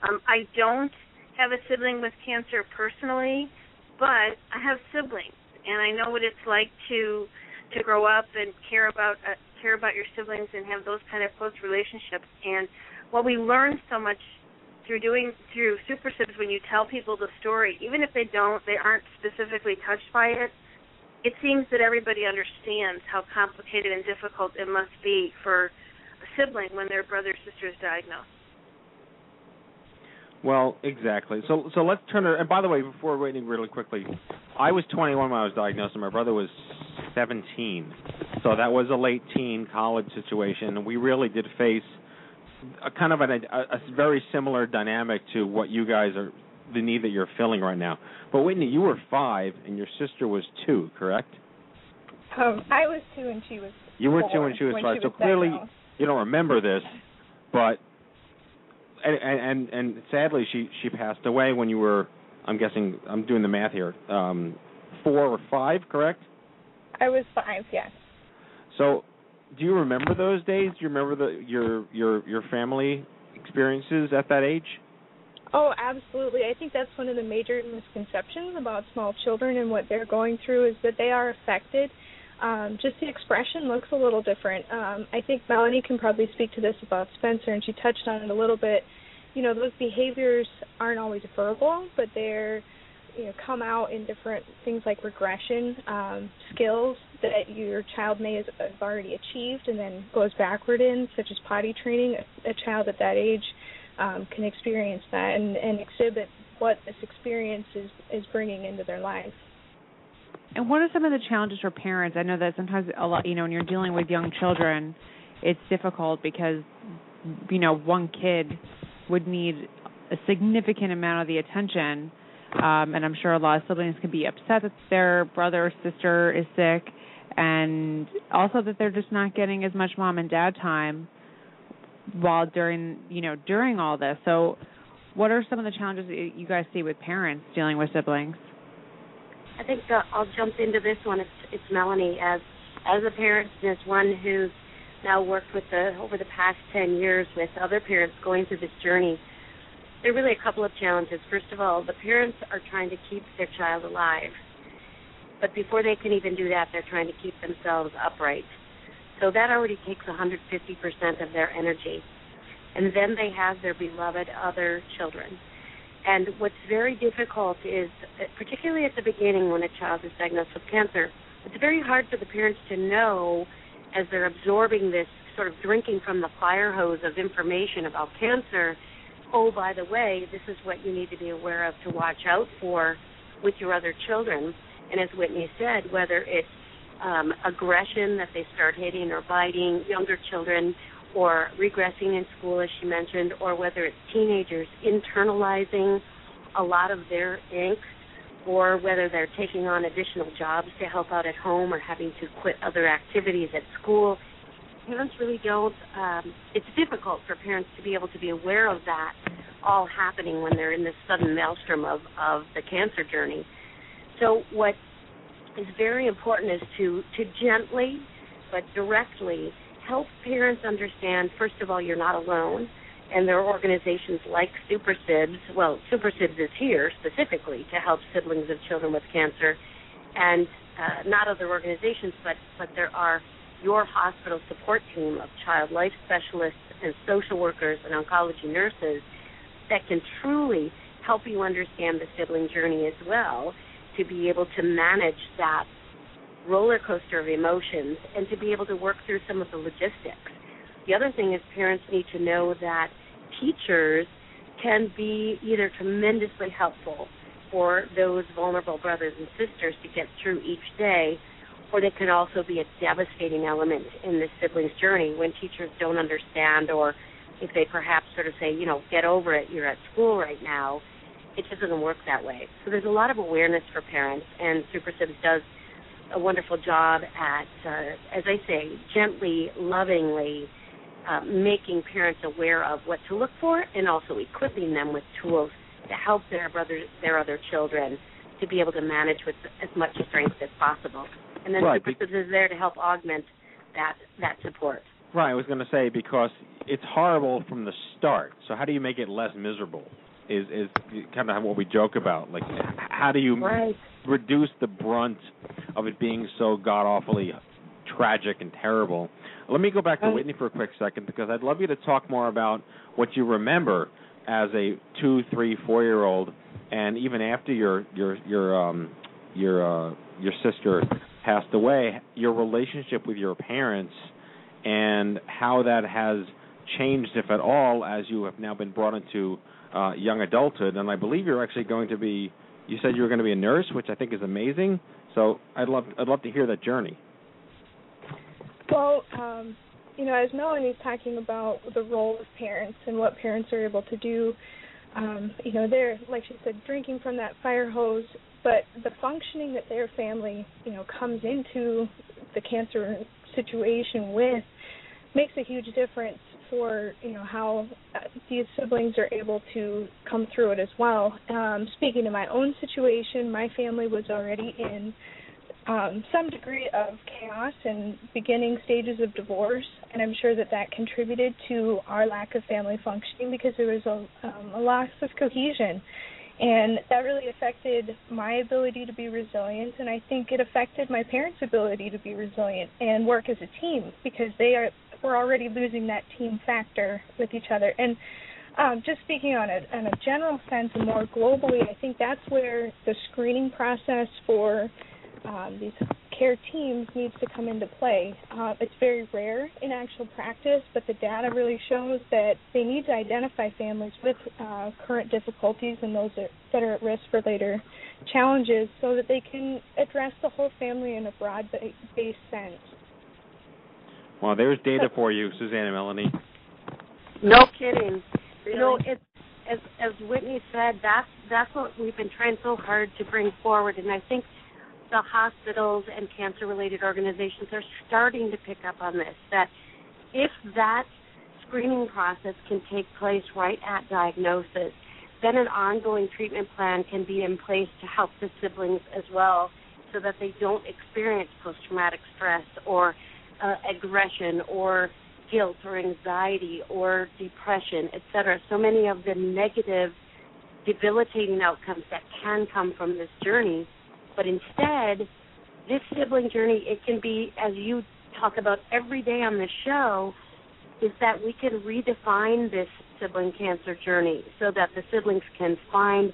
Um, I don't have a sibling with cancer personally, but I have siblings, and I know what it's like to to grow up and care about uh, care about your siblings and have those kind of close relationships. And what we learn so much through doing through SuperSibs when you tell people the story, even if they don't, they aren't specifically touched by it. It seems that everybody understands how complicated and difficult it must be for a sibling when their brother or sister is diagnosed. Well, exactly. So so let's turn it. And by the way, before waiting really quickly, I was 21 when I was diagnosed, and my brother was 17. So that was a late teen college situation, and we really did face a kind of an, a, a very similar dynamic to what you guys are, the need that you're feeling right now. But Whitney, you were five, and your sister was two, correct? Um, I was two, and she was. You were two, and she was five. She so clearly, you don't remember this, but and and and sadly, she she passed away when you were. I'm guessing I'm doing the math here. Um, four or five, correct? I was five. Yes. So, do you remember those days? Do you remember the your your your family experiences at that age? Oh, absolutely. I think that's one of the major misconceptions about small children and what they're going through is that they are affected. Um, just the expression looks a little different. Um, I think Melanie can probably speak to this about Spencer, and she touched on it a little bit. You know, those behaviors aren't always verbal, but they're you know come out in different things like regression um, skills that your child may have already achieved and then goes backward in, such as potty training. A, child at that age um, can experience that and, and exhibit what this experience is is bringing into their life. And what are some of the challenges for parents? I know that sometimes a lot, you know, when you're dealing with young children, it's difficult because, you know, one kid would need a significant amount of the attention. Um, and I'm sure a lot of siblings can be upset that their brother or sister is sick, and also that they're just not getting as much mom and dad time while during, you know, during all this. So, what are some of the challenges that you guys see with parents dealing with siblings? I think uh, I'll jump into this one. It's it's Melanie as as a parent and as one who's now worked with the over the past ten years with other parents going through this journey. There are really a couple of challenges. First of all, the parents are trying to keep their child alive, but before they can even do that, they're trying to keep themselves upright. So that already takes 150% of their energy. And then they have their beloved other children and what's very difficult is, particularly at the beginning when a child is diagnosed with cancer, it's very hard for the parents to know as they're absorbing this sort of drinking from the fire hose of information about cancer. Oh, by the way, this is what you need to be aware of to watch out for with your other children. And as Whitney said, whether it's um, aggression that they start hitting or biting younger children, or regressing in school, as she mentioned, or whether it's teenagers internalizing a lot of their angst, or whether they're taking on additional jobs to help out at home or having to quit other activities at school. Parents really don't, um, it's difficult for parents to be able to be aware of that all happening when they're in this sudden maelstrom of, of the cancer journey. So, what is very important is to, to gently but directly help parents understand first of all you're not alone and there are organizations like Super Sibs. Well, SuperSibs is here specifically to help siblings of children with cancer, and uh, not other organizations, but but there are your hospital support team of child life specialists and social workers and oncology nurses that can truly help you understand the sibling journey as well to be able to manage that roller coaster of emotions and to be able to work through some of the logistics. The other thing is parents need to know that teachers can be either tremendously helpful for those vulnerable brothers and sisters to get through each day, or they can also be a devastating element in the sibling's journey when teachers don't understand or if they perhaps sort of say, you know, get over it, you're at school right now, it just doesn't work that way. So there's a lot of awareness for parents, and SuperSibs does a wonderful job at, uh, as I say, gently, lovingly uh, making parents aware of what to look for, and also equipping them with tools to help their brothers, their other children, to be able to manage with as much strength as possible. And then right. Super is there to help augment that that support. Right. I was going to say because it's horrible from the start. So how do you make it less miserable? Is is kind of what we joke about. Like, how do you right. Reduce the brunt of it being so god awfully tragic and terrible? Let me go back to Whitney for a quick second because I'd love you to talk more about what you remember as a two, three, four year old, and even after your your your um your uh, your sister passed away, your relationship with your parents and how that has changed, if at all, as you have now been brought into uh, young adulthood. And I believe you're actually going to be. You said you were going to be a nurse, which I think is amazing. So I'd love I'd love to hear that journey. Well, um, you know, as Melanie's talking about the role of parents and what parents are able to do, um, you know, they're like she said, drinking from that fire hose, but the functioning that their family, you know, comes into the cancer situation with makes a huge difference for you know how uh, these siblings are able to come through it as well. Um, speaking to my own situation, my family was already in um, some degree of chaos and beginning stages of divorce, and I'm sure that that contributed to our lack of family functioning because there was a, um, a loss of cohesion. And that really affected my ability to be resilient, and I think it affected my parents' ability to be resilient and work as a team because they are were already losing that team factor with each other. And Um, just speaking on a, on a general sense and more globally, I think that's where the screening process for um, these care teams needs to come into play. Uh, it's very rare in actual practice, but the data really shows that they need to identify families with uh, current difficulties and those that, are at risk for later challenges so that they can address the whole family in a broad based sense. Well, there's data for you, Suzanne and Melanie. No kidding. You know, it's as as Whitney said, that's that's what we've been trying so hard to bring forward, and I think the hospitals and cancer related organizations are starting to pick up on this. That if that screening process can take place right at diagnosis, then an ongoing treatment plan can be in place to help the siblings as well, so that they don't experience post traumatic stress or uh, aggression or guilt or anxiety or depression, etc. So many of the negative, debilitating outcomes that can come from this journey. But instead, this sibling journey, it can be, as you talk about every day on the show, is that we can redefine this sibling cancer journey so that the siblings can find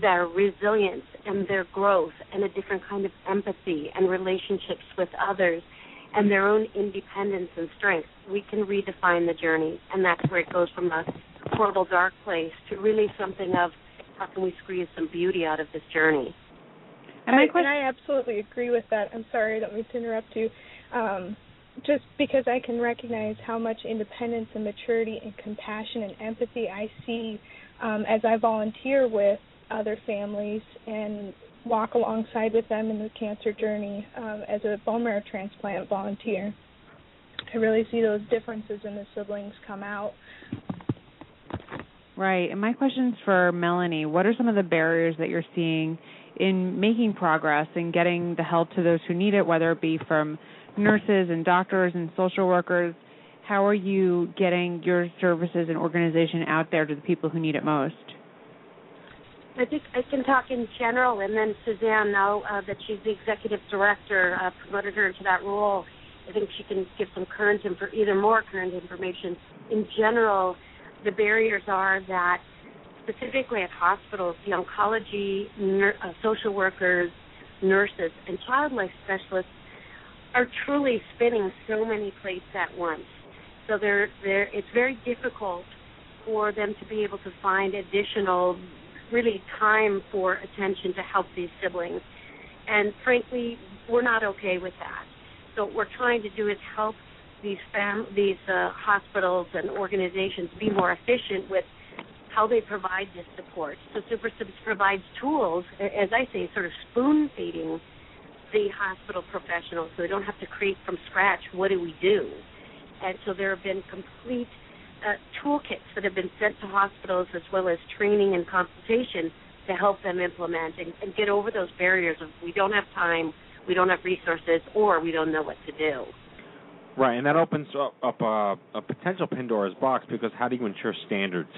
their resilience and their growth and a different kind of empathy and relationships with others and their own independence and strength. We can redefine the journey, and that's where it goes from a horrible dark place to really something of how can we squeeze some beauty out of this journey. And, I, and I absolutely agree with that. I'm sorry, I don't mean to interrupt you. Um, just because I can recognize how much independence and maturity and compassion and empathy I see um, as I volunteer with other families and walk alongside with them in the cancer journey um, as a bone marrow transplant volunteer. I really see those differences in the siblings come out. Right. And my question's for Melanie. What are some of the barriers that you're seeing in making progress and getting the help to those who need it, whether it be from nurses and doctors and social workers? How are you getting your services and organization out there to the people who need it most? I think I can talk in general, and then Suzanne, now uh, that she's the executive director, uh, promoted her into that role. I think she can give some current, info, either more current information. In general, the barriers are that specifically at hospitals, the oncology, ner- uh, social workers, nurses, and child life specialists are truly spinning so many plates at once. So they're, they're, it's very difficult for them to be able to find additional really time for attention to help these siblings. And frankly, we're not okay with that. So what we're trying to do is help these fam- these uh, hospitals and organizations be more efficient with how they provide this support. So SuperSibs provides tools, as I say, sort of spoon feeding the hospital professionals so they don't have to create from scratch what do we do. And so there have been complete uh, toolkits that have been sent to hospitals as well as training and consultation to help them implement and, and get over those barriers of we don't have time, we don't have resources, or we don't know what to do. Right, and that opens up, up a, a potential Pandora's box because how do you ensure standards?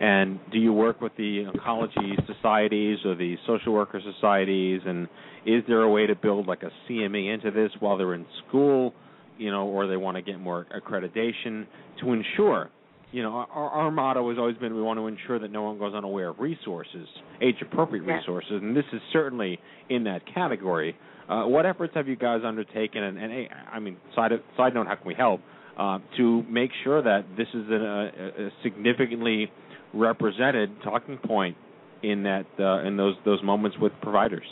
And do you work with the oncology societies or the social worker societies? And is there a way to build like a CME into this while they're in school? You know, or they want to get more accreditation to ensure. You know, our, our motto has always been we want to ensure that no one goes unaware of resources, age-appropriate Yes. resources, and this is certainly in that category. Uh, what efforts have you guys undertaken? And, and hey, I mean, side side note, how can we help uh, to make sure that this is a, a, a significantly represented talking point in that uh, in those those moments with providers?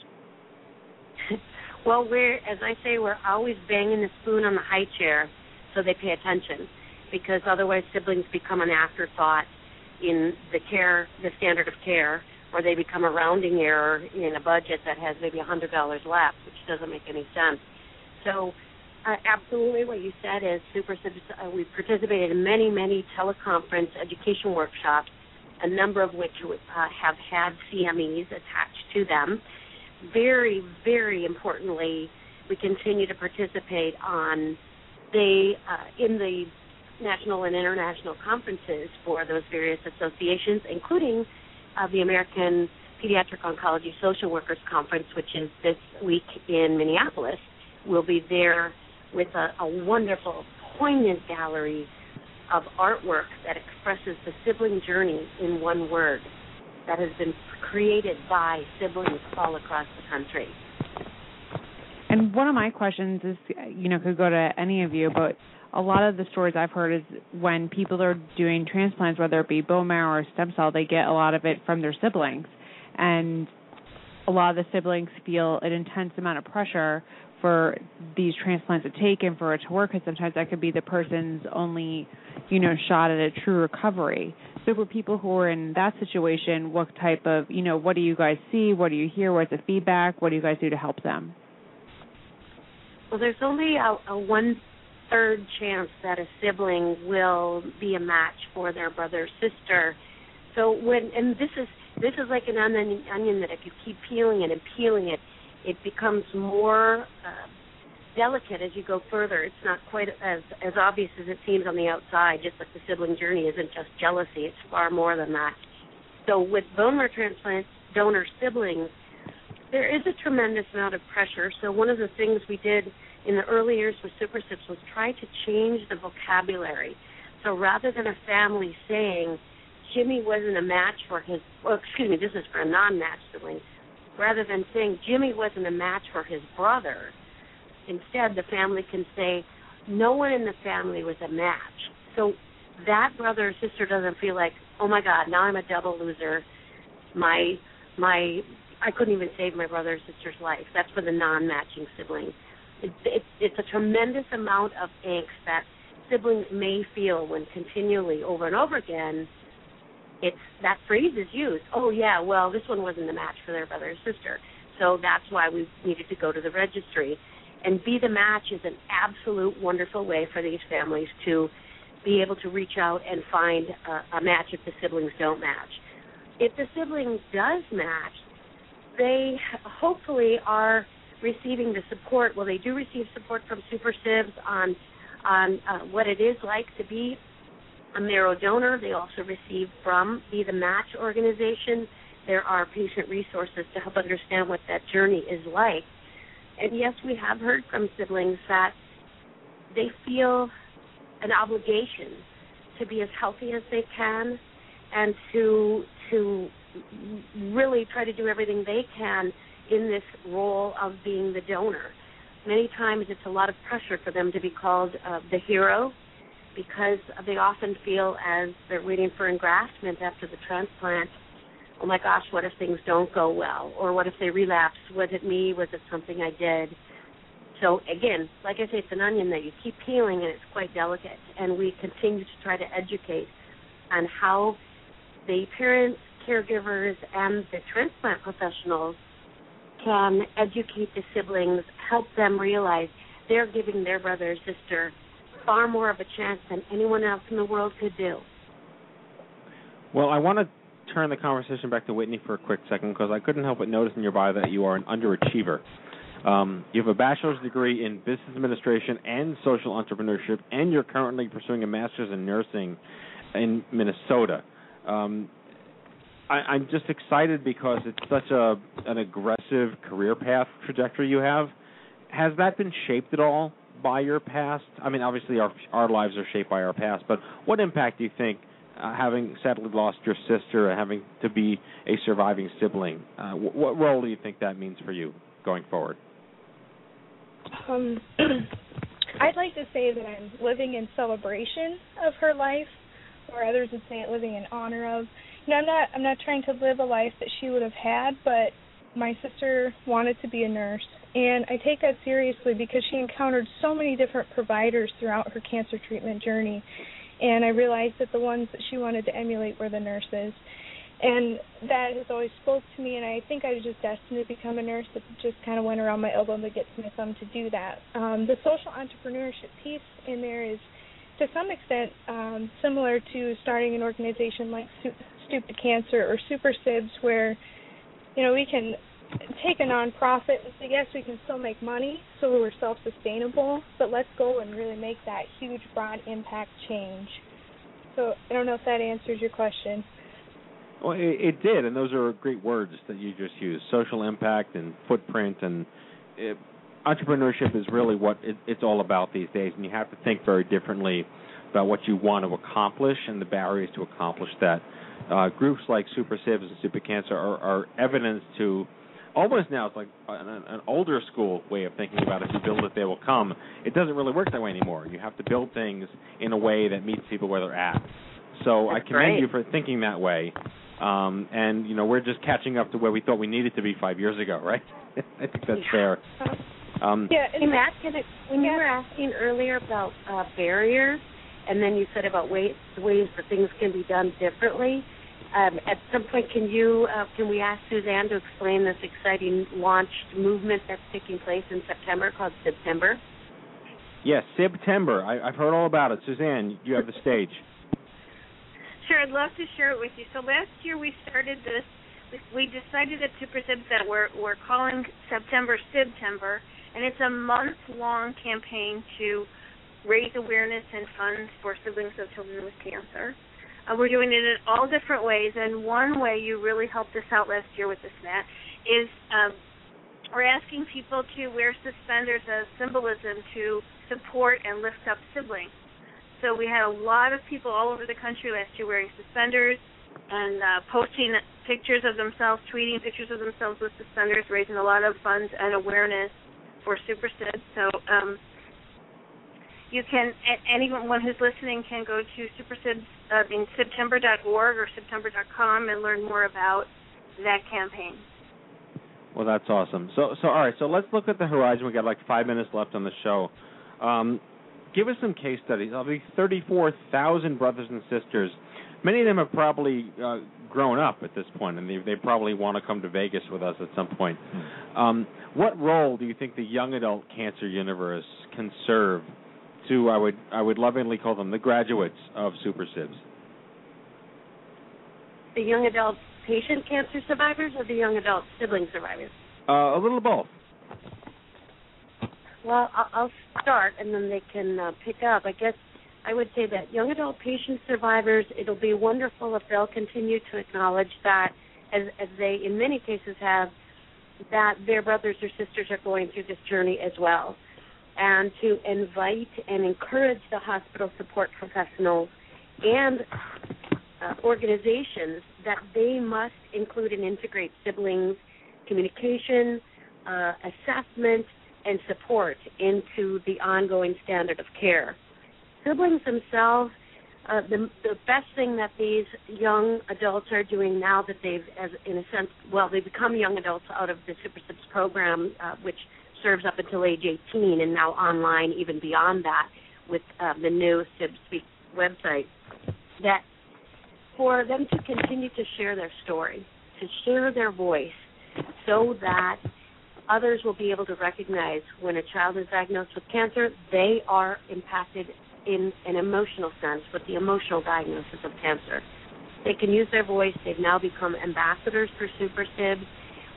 Well, we're, as I say, we're always banging the spoon on the high chair so they pay attention, because otherwise siblings become an afterthought in the care, the standard of care, or they become a rounding error in a budget that has maybe a hundred dollars left, which doesn't make any sense. So, uh, absolutely, what you said is super. Uh, we've participated in many, many teleconference education workshops, a number of which uh, have had CMEs attached to them very, very importantly, we continue to participate on the uh, in the national and international conferences for those various associations, including uh, the American Pediatric Oncology Social Workers Conference, which is this week in Minneapolis. We'll be there with a, a wonderful, poignant gallery of artwork that expresses the sibling journey in one word that has been created by siblings all across the country. And one of my questions is, you know, could go to any of you, but a lot of the stories I've heard is when people are doing transplants, whether it be bone marrow or stem cell, they get a lot of it from their siblings, and a lot of the siblings feel an intense amount of pressure for these transplants to take and for it to work, because sometimes that could be the person's only, you know, shot at a true recovery. So for people who are in that situation, what type of, you know, what do you guys see? What do you hear? What's the feedback? What do you guys do to help them? Well, there's only a, a one third chance that a sibling will be a match for their brother or sister. So when and this is this is like an onion, onion that if you keep peeling it and peeling it, it becomes more uh, delicate as you go further. It's not quite as as obvious as it seems on the outside. Just like the sibling journey isn't just jealousy; it's far more than that. So with bone marrow transplant donor siblings, there is a tremendous amount of pressure. So one of the things we did in the early years with SuperSibs was try to change the vocabulary. So rather than a family saying Jimmy wasn't a match for his, well, excuse me, this is for a non-match sibling, rather than saying Jimmy wasn't a match for his brother, instead the family can say no one in the family was a match. So that brother or sister doesn't feel like, oh my God, now I'm a double loser. My my I couldn't even save my brother or sister's life. That's for the non-matching sibling. It, it, it's a tremendous amount of angst that siblings may feel when continually over and over again it's that phrase is used. Oh yeah, well this one wasn't a match for their brother or sister, so that's why we needed to go to the registry. And be the match is an absolute wonderful way for these families to be able to reach out and find a, a match if the siblings don't match. If the sibling does match, they hopefully are receiving the support. Well, they do receive support from Super Sibs on on uh, what it is like to be a marrow donor. They also receive from Be the Match organization. There are patient resources to help understand what that journey is like. And yes, we have heard from siblings that they feel an obligation to be as healthy as they can and to to really try to do everything they can in this role of being the donor. Many times it's a lot of pressure for them to be called uh, the hero because they often feel as they're waiting for engraftment after the transplant, oh my gosh, what if things don't go well? Or what if they relapse? Was it me? Was it something I did? So again, like I say, it's an onion that you keep peeling and it's quite delicate. And we continue to try to educate on how the parents, caregivers, and the transplant professionals can educate the siblings, help them realize they're giving their brother or sister far more of a chance than anyone else in the world could do. Well, I want to turn the conversation back to Whitney for a quick second because I couldn't help but notice in your bio that you are an underachiever. Um, you have a bachelor's degree in business administration and social entrepreneurship, and you're currently pursuing a master's in nursing in Minnesota. Um, I, I'm just excited because it's such a an aggressive career path trajectory you have. Has that been shaped at all by your past? I mean, obviously our our lives are shaped by our past, but what impact do you think uh, having sadly lost your sister and having to be a surviving sibling, uh, wh- what role do you think that means for you going forward? Um, I'd like to say that I'm living in celebration of her life, or others would say it living in honor of. You know, I'm not I'm not trying to live a life that she would have had, but my sister wanted to be a nurse, and I take that seriously because she encountered so many different providers throughout her cancer treatment journey, and I realized that the ones that she wanted to emulate were the nurses. And that has always spoke to me and i think i was just destined to become a nurse it just kind of went around my elbow to get to my thumb to do that. Um, the social entrepreneurship piece in there is to some extent um, similar to starting an organization like stupid cancer or super sibs where you know we can take a nonprofit and say yes we can still make money so we're self sustainable but let's go and really make that huge broad impact change so i don't know if that answers your question well, it, it did, and those are great words that you just used: social impact and footprint. And it, entrepreneurship is really what it, it's all about these days. And you have to think very differently about what you want to accomplish and the barriers to accomplish that. Uh, groups like SuperSibs and Super Cancer are, are evidence to almost now it's like an, an older school way of thinking about it. if you build it, they will come. It doesn't really work that way anymore. You have to build things in a way that meets people where they're at. So I commend great. you for thinking that way. Um, and you know we're just catching up to where we thought we needed to be five years ago, right? I think that's fair. Um, And Matt, can I, when you were asking earlier about uh, barriers, and then you said about ways ways that things can be done differently. Um, at some point, can you uh, can we ask Suzanne to explain this exciting launched movement that's taking place in September called September? Yes, September. I, I've heard all about it. Suzanne, you have the stage. Sure, I'd love to share it with you. So last year we started this. We we decided at Super Sibs that we're we're calling September September, and it's a month long campaign to raise awareness and funds for siblings of children with cancer. Uh, we're doing it in all different ways, and one way you really helped us out last year with this, Matt, is um, we're asking people to wear suspenders as symbolism to support and lift up siblings. So we had a lot of people all over the country last year wearing suspenders and uh, posting pictures of themselves, tweeting pictures of themselves with suspenders, raising a lot of funds and awareness for Super Sid. So um, you can a- anyone who's listening can go to supersibs uh, in september.org or september.com and learn more about that campaign. Well, that's awesome. So, so all right. So let's look at the horizon. We got like five minutes left on the show. Um, give us some case studies. Of these 34,000 brothers and sisters, many of them have probably uh, grown up at this point, and they they probably want to come to Vegas with us at some point. Um, what role do you think the young adult cancer universe can serve I would I would lovingly call them the graduates of Super Sibs? The young adult patient cancer survivors or the young adult sibling survivors? Uh, a little of both. Well, I'll, I'll start, and then they can uh, pick up. I guess I would say that young adult patient survivors, it'll be wonderful if they'll continue to acknowledge that, as, as they in many cases have, that their brothers or sisters are going through this journey as well, and to invite and encourage the hospital support professionals and uh, organizations that they must include and integrate siblings communication, uh, assessment, and support into the ongoing standard of care. Siblings themselves, uh, the the best thing that these young adults are doing now that they've, as in a sense, well, they become young adults out of the SuperSibs program, uh, which serves up until age 18, and now online even beyond that with uh, the new Sib website. That for them to continue to share their story, to share their voice, so that others will be able to recognize when a child is diagnosed with cancer, they are impacted in an emotional sense with the emotional diagnosis of cancer. They can use their voice. They've now become ambassadors for Super Sibs.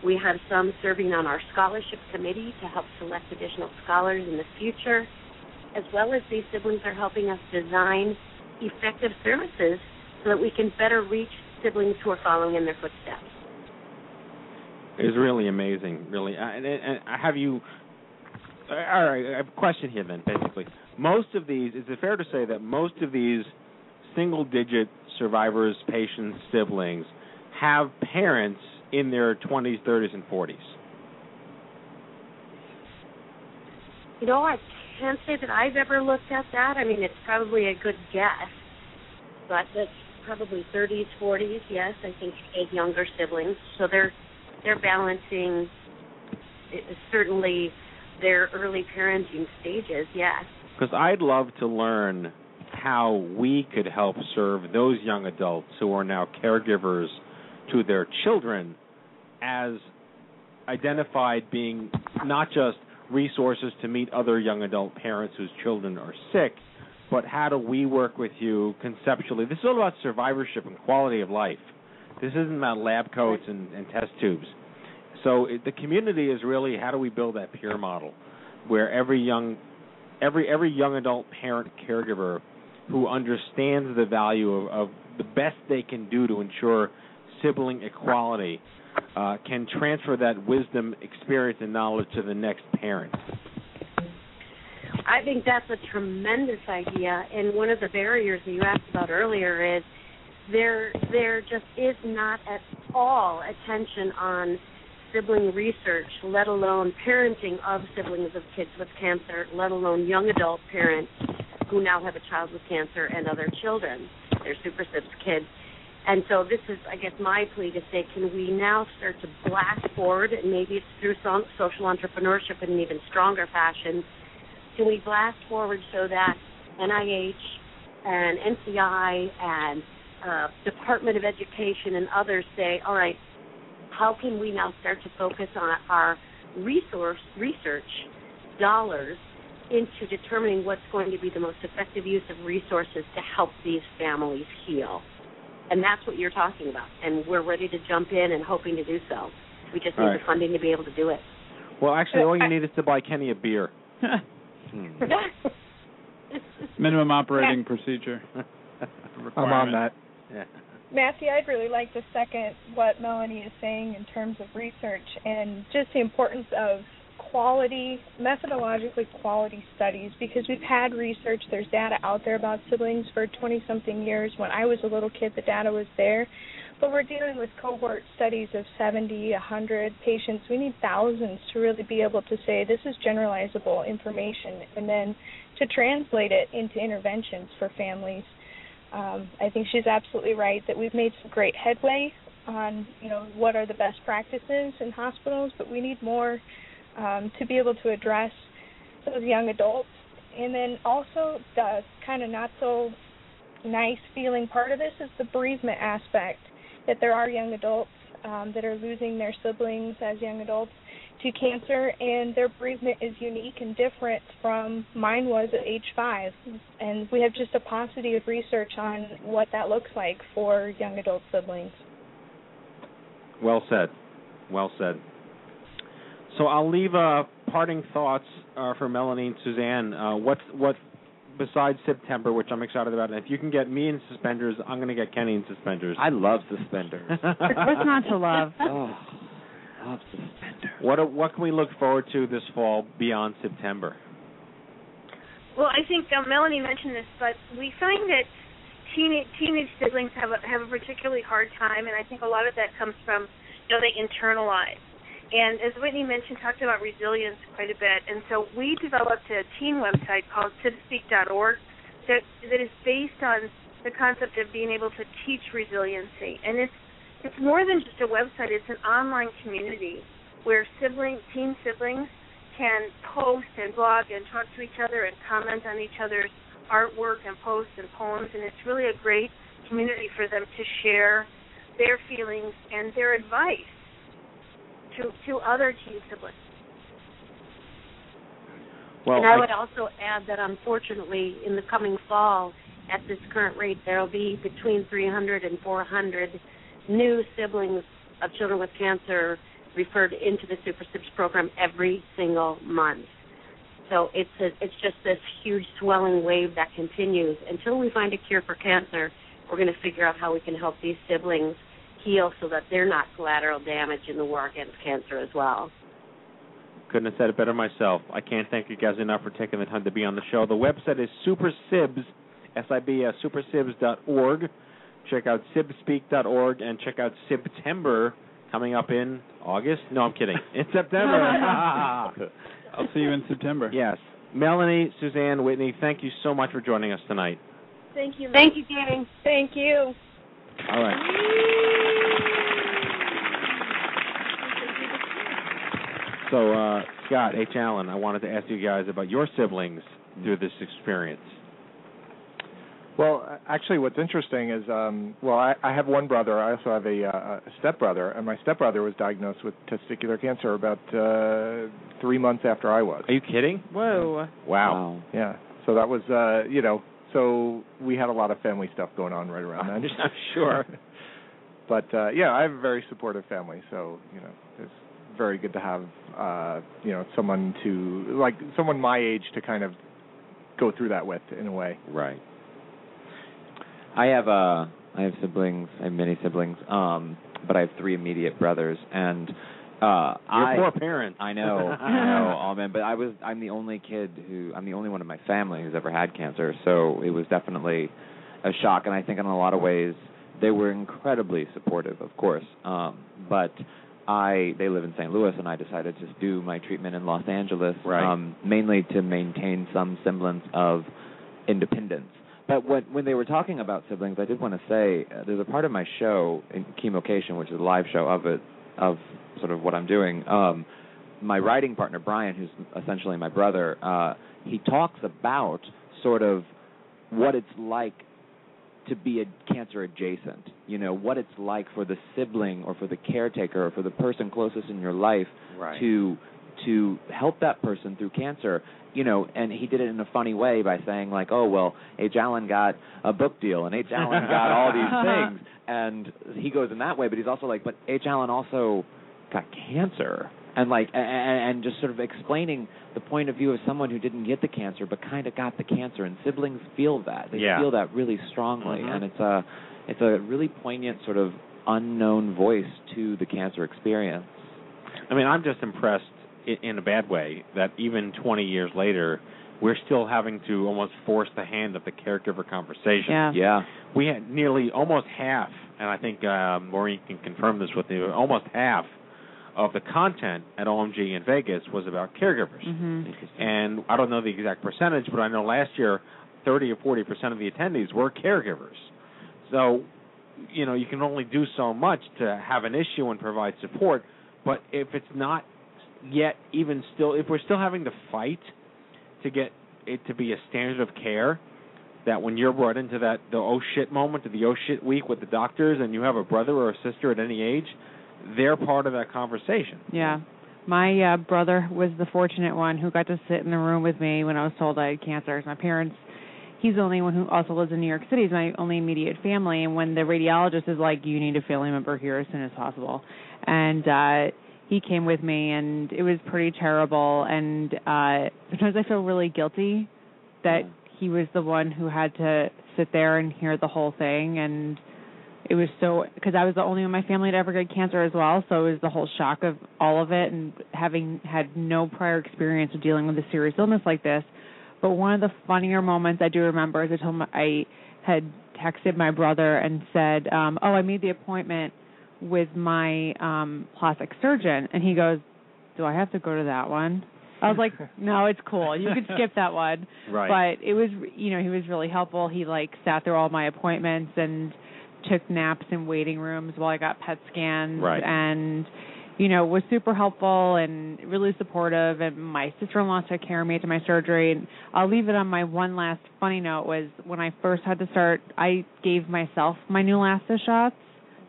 We have some serving on our scholarship committee to help select additional scholars in the future, as well as these siblings are helping us design effective services so that we can better reach siblings who are following in their footsteps. It's really amazing, really. And, and, and have you? All right, I have a question here. Then, basically, most of these is it fair to say that most of these single-digit survivors, patients, siblings have parents in their 20s, 30s, and 40s? You know, I can't say that I've ever looked at that. I mean, it's probably a good guess, but that's probably 30s, 40s. Yes, I think eight younger siblings. So they're they're balancing uh, certainly their early parenting stages. Yes. Because I'd love to learn how we could help serve those young adults who are now caregivers to their children as identified being not just resources to meet other young adult parents whose children are sick, but how do we work with you conceptually? This is all about survivorship and quality of life. This isn't about lab coats and, and test tubes. So it, the community is really how do we build that peer model where every young every every young adult parent caregiver who understands the value of, of the best they can do to ensure sibling equality uh, can transfer that wisdom, experience, and knowledge to the next parent. I think that's a tremendous idea. And one of the barriers that you asked about earlier is there there just is not at all attention on sibling research, let alone parenting of siblings of kids with cancer, let alone young adult parents who now have a child with cancer and other children. They're super kids. And so this is, I guess, my plea to say, can we now start to blast forward, and maybe it's through so- social entrepreneurship in an even stronger fashion, can we blast forward so that NIH and NCI and uh, Department of Education and others say, all right, how can we now start to focus on our resource research dollars into determining what's going to be the most effective use of resources to help these families heal? And that's what you're talking about. And we're ready to jump in and hoping to do so. We just need All right. the funding to be able to do it. Well, actually, all you need is to buy Kenny a beer. Minimum operating procedure. I'm on that. Yeah. Matthew, I'd really like to second what Melanie is saying in terms of research and just the importance of quality, methodologically quality studies because we've had research, there's data out there about siblings for 20 something years. When I was a little kid, the data was there. But we're dealing with cohort studies of 70, 100 patients. We need thousands to really be able to say this is generalizable information and then to translate it into interventions for families. Um, I think she's absolutely right that we've made some great headway on, you know, what are the best practices in hospitals, but we need more um, to be able to address those young adults. And then also the kind of not so nice feeling part of this is the bereavement aspect that there are young adults um, that are losing their siblings as young adults to cancer, and their bereavement is unique and different from mine was at age five. And we have just a paucity of research on what that looks like for young adult siblings. Well said. Well said. So I'll leave uh, parting thoughts uh, for Melanie and Suzanne. Uh, what's what besides September, which I'm excited about? And if you can get me in suspenders, I'm going to get Kenny in suspenders. I love suspenders. What's not to love? oh, love suspenders. What what can we look forward to this fall beyond September? Well, I think um, Melanie mentioned this, but we find that teenage teenage siblings have a have a particularly hard time, and I think a lot of that comes from you know they internalize. And as Whitney mentioned, talked about resilience quite a bit, and so we developed a teen website called SibSpeak.org that that is based on the concept of being able to teach resiliency, and it's it's more than just a website; it's an online community where sibling teen siblings can post and blog and talk to each other and comment on each other's artwork and posts and poems. And it's really a great community for them to share their feelings and their advice to to other teen siblings. Well, and I I- would also add that unfortunately, in the coming fall, at this current rate, there will be between 300 and 400 new siblings of children with cancer referred into the SuperSibs program every single month. So it's a, it's just this huge swelling wave that continues until we find a cure for cancer. We're going to figure out how we can help these siblings heal so that they're not collateral damage in the war against cancer as well. Couldn't have said it better myself. I can't thank you guys enough for taking the time to be on the show. The website is supersibs, S-I-B-S, supersibs.org. Check out sibspeak.org and check out September coming up in August. No, I'm kidding. In September. I'll see you in September. yes. Melanie, Suzanne, Whitney, thank you so much for joining us tonight. Thank you. Thank you, Jamie. Thank you. All right. So, uh, Scott H. Alan, I wanted to ask you guys about your siblings through this experience. Well, actually, what's interesting is, um, well, I, I have one brother. I also have a, uh, a stepbrother, and my stepbrother was diagnosed with testicular cancer about uh, three months after I was. Are you kidding? Whoa. Wow. Yeah. So that was, uh, you know, so we had a lot of family stuff going on right around then. I'm sure. but uh, yeah, I have a very supportive family, so you know, it's very good to have, uh, you know, someone to like someone my age to kind of go through that with in a way. Right. I have uh I have siblings, I have many siblings, um, but I have three immediate brothers and Uh, Your I, poor parents. I know, I know. Oh man, but I was I'm the only kid who I'm the only one in my family who's ever had cancer, so it was definitely a shock. And I think in a lot of ways they were incredibly supportive, of course. Um, but I they live in St. Louis, and I decided to do my treatment in Los Angeles, Right. um, mainly to maintain some semblance of independence. But when when they were talking about siblings, I did want to say uh, there's a part of my show in Chemocation, which is a live show of it of sort of what I'm doing. Um, my writing partner Brian, who's essentially my brother, uh, he talks about sort of what it's like to be a cancer adjacent. You know, what it's like for the sibling or for the caretaker or for the person closest in your life Right. to to help that person through cancer. You know, and he did it in a funny way by saying like, "Oh well, H. Alan got a book deal, and H. Alan got all these things," and he goes in that way. But he's also like, "But H. Alan also got cancer," and like, and, and just sort of explaining the point of view of someone who didn't get the cancer but kind of got the cancer. And siblings feel that; they Yeah. feel that really strongly, Mhm. and it's a it's a really poignant sort of unknown voice to the cancer experience. I mean, I'm just impressed in, in a bad way that even 20 years later, we're still having to almost force the hand of the caregiver conversation. Yeah. Yeah. We had nearly almost half, and I think uh, Maureen can confirm this with you. Almost half of the content at OMG in Vegas was about caregivers. Mhm. And I don't know the exact percentage, but I know last year, 30 or 40 percent of the attendees were caregivers. So, you know, you can only do so much to have an issue and provide support. But if it's not yet, even still, if we're still having to fight to get it to be a standard of care, that when you're brought into that the oh shit moment, or the oh shit week with the doctors, and you have a brother or a sister at any age, they're part of that conversation. Yeah. My uh, brother was the fortunate one who got to sit in the room with me when I was told I had cancer. My parents, he's the only one who also lives in New York City. He's my only immediate family. And when the radiologist is like, you need a family member here as soon as possible. And uh, he came with me, and it was pretty terrible. And uh, sometimes I feel really guilty that he was the one who had to sit there and hear the whole thing. And it was so because I was the only one in my family to ever get cancer as well, so it was the whole shock of all of it and having had no prior experience of dealing with a serious illness like this. But one of the funnier moments I do remember is I told my I had texted my brother and said, um, "Oh, I made the appointment with my um plastic surgeon," and he goes, "Do I have to go to that one?" I was like, "No, it's cool. You can skip that one." Right. But it was, you know, he was really helpful. He like sat through all my appointments and took naps in waiting rooms while I got PET scans Right. and you know was super helpful and really supportive and my sister-in-law took care of me to my surgery and I'll leave it on my one last funny note was when I first had to start I gave myself my new Neulasta shots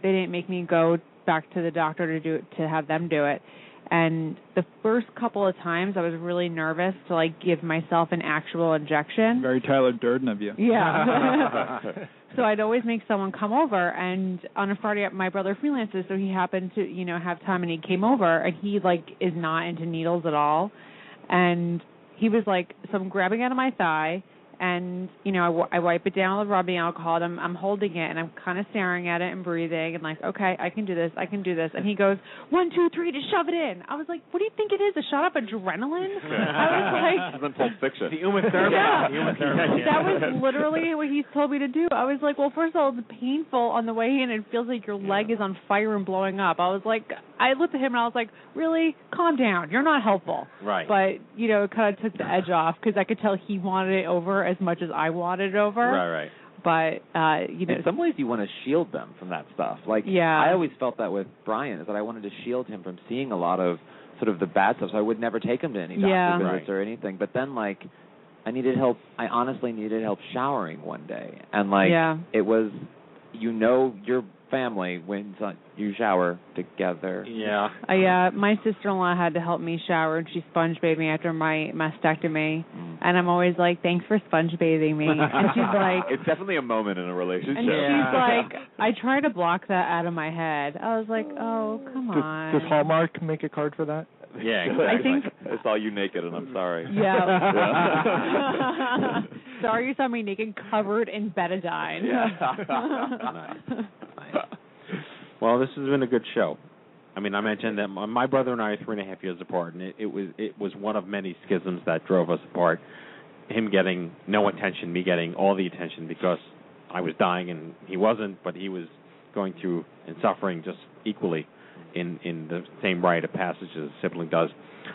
they didn't make me go back to the doctor to do it to have them do it and the first couple of times I was really nervous to like give myself an actual injection Very Tyler Durden of you. yeah. so I'd always make someone come over, and on a Friday, my brother freelances, so he happened to, you know, have time, and he came over, and he like is not into needles at all, and he was like, so I'm grabbing out of my thigh, and you know, I, w- I wipe it down with rubbing alcohol, and I'm, I'm holding it, and I'm kind of staring at it and breathing, and like, okay, I can do this, I can do this, and he goes, one, two, three, to shove it in. I was like, what do you think it is? A shot of adrenaline? I was like. This is in Pulp Fiction. The Uma Thurman. Yeah. The Uma Thurman. That was literally what he told me to do. I was like, well, first of all, it's painful on the way in. It feels like your leg is on fire and blowing up. I was like, I looked at him and I was like, really, calm down. You're not helpful. Right. But you know, it kind of took the edge off because I could tell he wanted it over as much as I wanted it over. Right, right. But uh, you know, in some ways you want to shield them from that stuff. Like Yeah. I always felt that with Brian is that I wanted to shield him from seeing a lot of sort of the bad stuff. So I would never take him to any doctor Yeah. visits or anything. But then like I needed help I honestly needed help showering one day. And like Yeah. it was you know your family when you shower together. Yeah. I uh my sister-in-law had to help me shower and she sponge bathed me after my mastectomy, Mm. and I'm always like, thanks for sponge bathing me, and she's like. It's definitely a moment in a relationship. And she's like, I try to block that out of my head. I was like, oh, come Does, on. does Hallmark make a card for that? Yeah, exactly. I think- I saw you naked and I'm sorry. Yeah. Sorry you saw me naked covered in betadine. Well, this has been a good show. I mean, I mentioned that my brother and I are three and a half years apart, and it, it was it was one of many schisms that drove us apart. Him getting no attention, me getting all the attention because I was dying and he wasn't, but he was going through and suffering just equally in in the same rite of passage as a sibling does.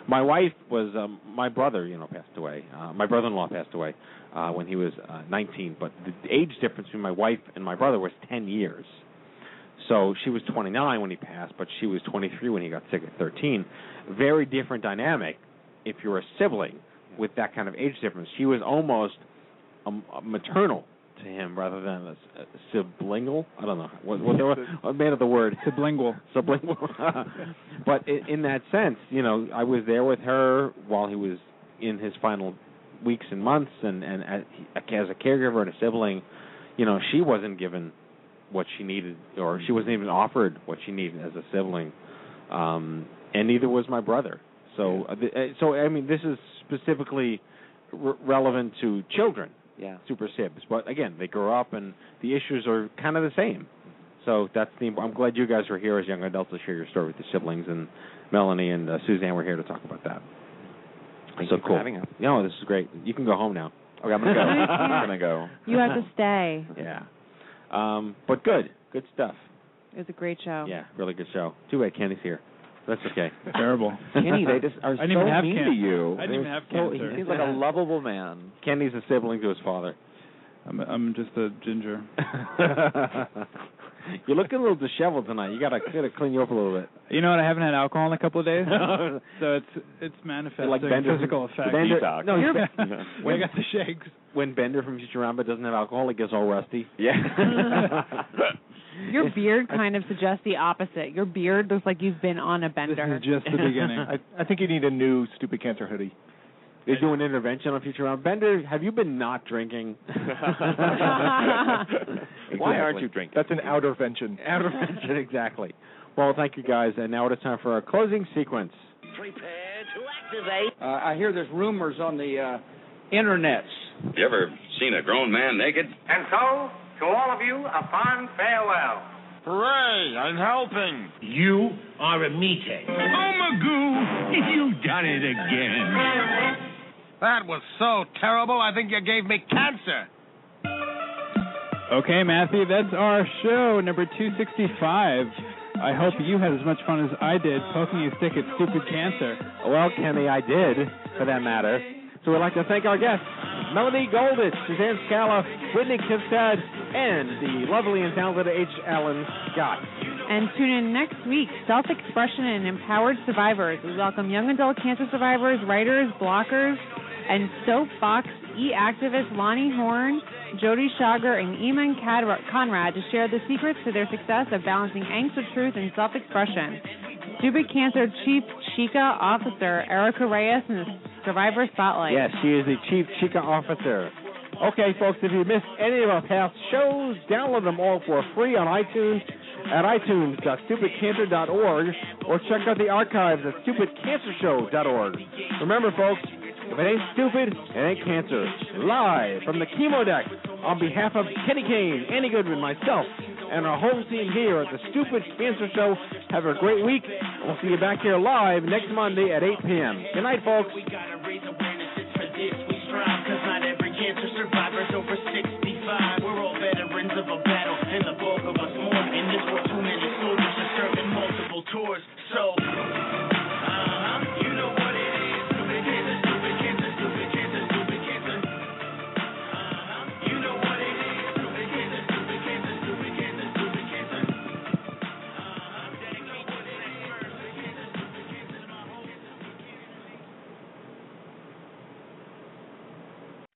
My wife was um, my brother, you know, passed away. Uh, my brother-in-law passed away uh, when he was uh, 19, but the age difference between my wife and my brother was 10 years. So she was 29 when he passed, but she was 23 when he got sick at 13. Very different dynamic if you're a sibling with that kind of age difference. She was almost um, maternal to him rather than a, a siblingal. I don't know what what, what, what made of the word sublingual. Sublingual. but in, in that sense, you know, I was there with her while he was in his final weeks and months, and and as, as a caregiver and a sibling, you know, she wasn't given what she needed, or she wasn't even offered what she needed as a sibling, um, and neither was my brother. So, uh, th- uh, so I mean, this is specifically re- relevant to children Yeah. super sibs. But again, they grow up and the issues are kind of the same. So that's the. I'm glad you guys are here as young adults to share your story with the siblings and Melanie and uh, Suzanne were here to talk about that. Thank so you for cool. having us. No, this is great. You can go home now. Okay, I'm gonna go. I'm gonna go. You have to stay. Yeah. Um, but good, good stuff. It was a great show. Yeah, really good show. Too bad Kenny's here. That's okay. Terrible. Kenny, they just are so mean can- to you. I didn't even have So- cancer. He seems like a lovable man. Kenny's a sibling to his father. I'm I'm just a ginger. You're looking a little disheveled tonight. You gotta gotta clean you up a little bit. You know what? I haven't had alcohol in a couple of days, so it's it's manifesting like Bender physical from, effects. Bender, Detox. no, You're- when, When I got the shakes. when Bender from Futurama doesn't have alcohol, he gets all rusty. Yeah. Your beard kind of suggests the opposite. Your beard looks like you've been on a bender. This is just the beginning. I, I think you need a new stupid cancer hoodie. They do an intervention on Futurama. Bender, have you been not drinking? Why aren't you drinking? That's an outervention. Intervention, exactly. Well, thank you guys, and now it is time for our closing sequence. Prepare to activate. Uh, I hear there's rumors on the uh, internets. You ever seen a grown man naked? And so, to all of you, a fond farewell. Hooray! I'm helping. You are a meathead. Oh, Magoo, you've done it again. That was so terrible, I think you gave me cancer. Okay, Matthew, that's our show, number 265. I hope you had as much fun as I did poking a stick at stupid cancer. Well, Kenny, I did, for that matter. So we'd like to thank our guests, Melanie Goldish, Suzanne Skala, Whitney Kvistad, and the lovely and talented H. Alan Scott. And tune in next week, Self-Expression and Empowered Survivors. We welcome young adult cancer survivors, writers, blockers, and soapbox e-activist Lonnie Horn, Jody Shager, and Eamon Conrad to share the secrets to their success of balancing angst with truth and self-expression. Stupid Cancer Chief Chica Officer Erica Reyes in the Survivor Spotlight. Yes, she is the Chief Chica Officer. Okay, folks, if you missed any of our past shows, download them all for free on iTunes at itunes.stupidcancer.org or check out the archives at stupidcancershow.org. Remember, folks, if it ain't stupid, it ain't cancer. Live from the chemo deck on behalf of Kenny Kane, Andy Goodman, myself, and our whole team here at the Stupid Cancer Show. Have a great week. We'll see you back here live next Monday at 8 p.m. Good night, folks. We gotta raise awareness and for this we strive, cause not every cancer survivor's over 65. We're all veterans of a battle, and the bulk of us mourn. In this world, too many soldiers are serving multiple tours, so...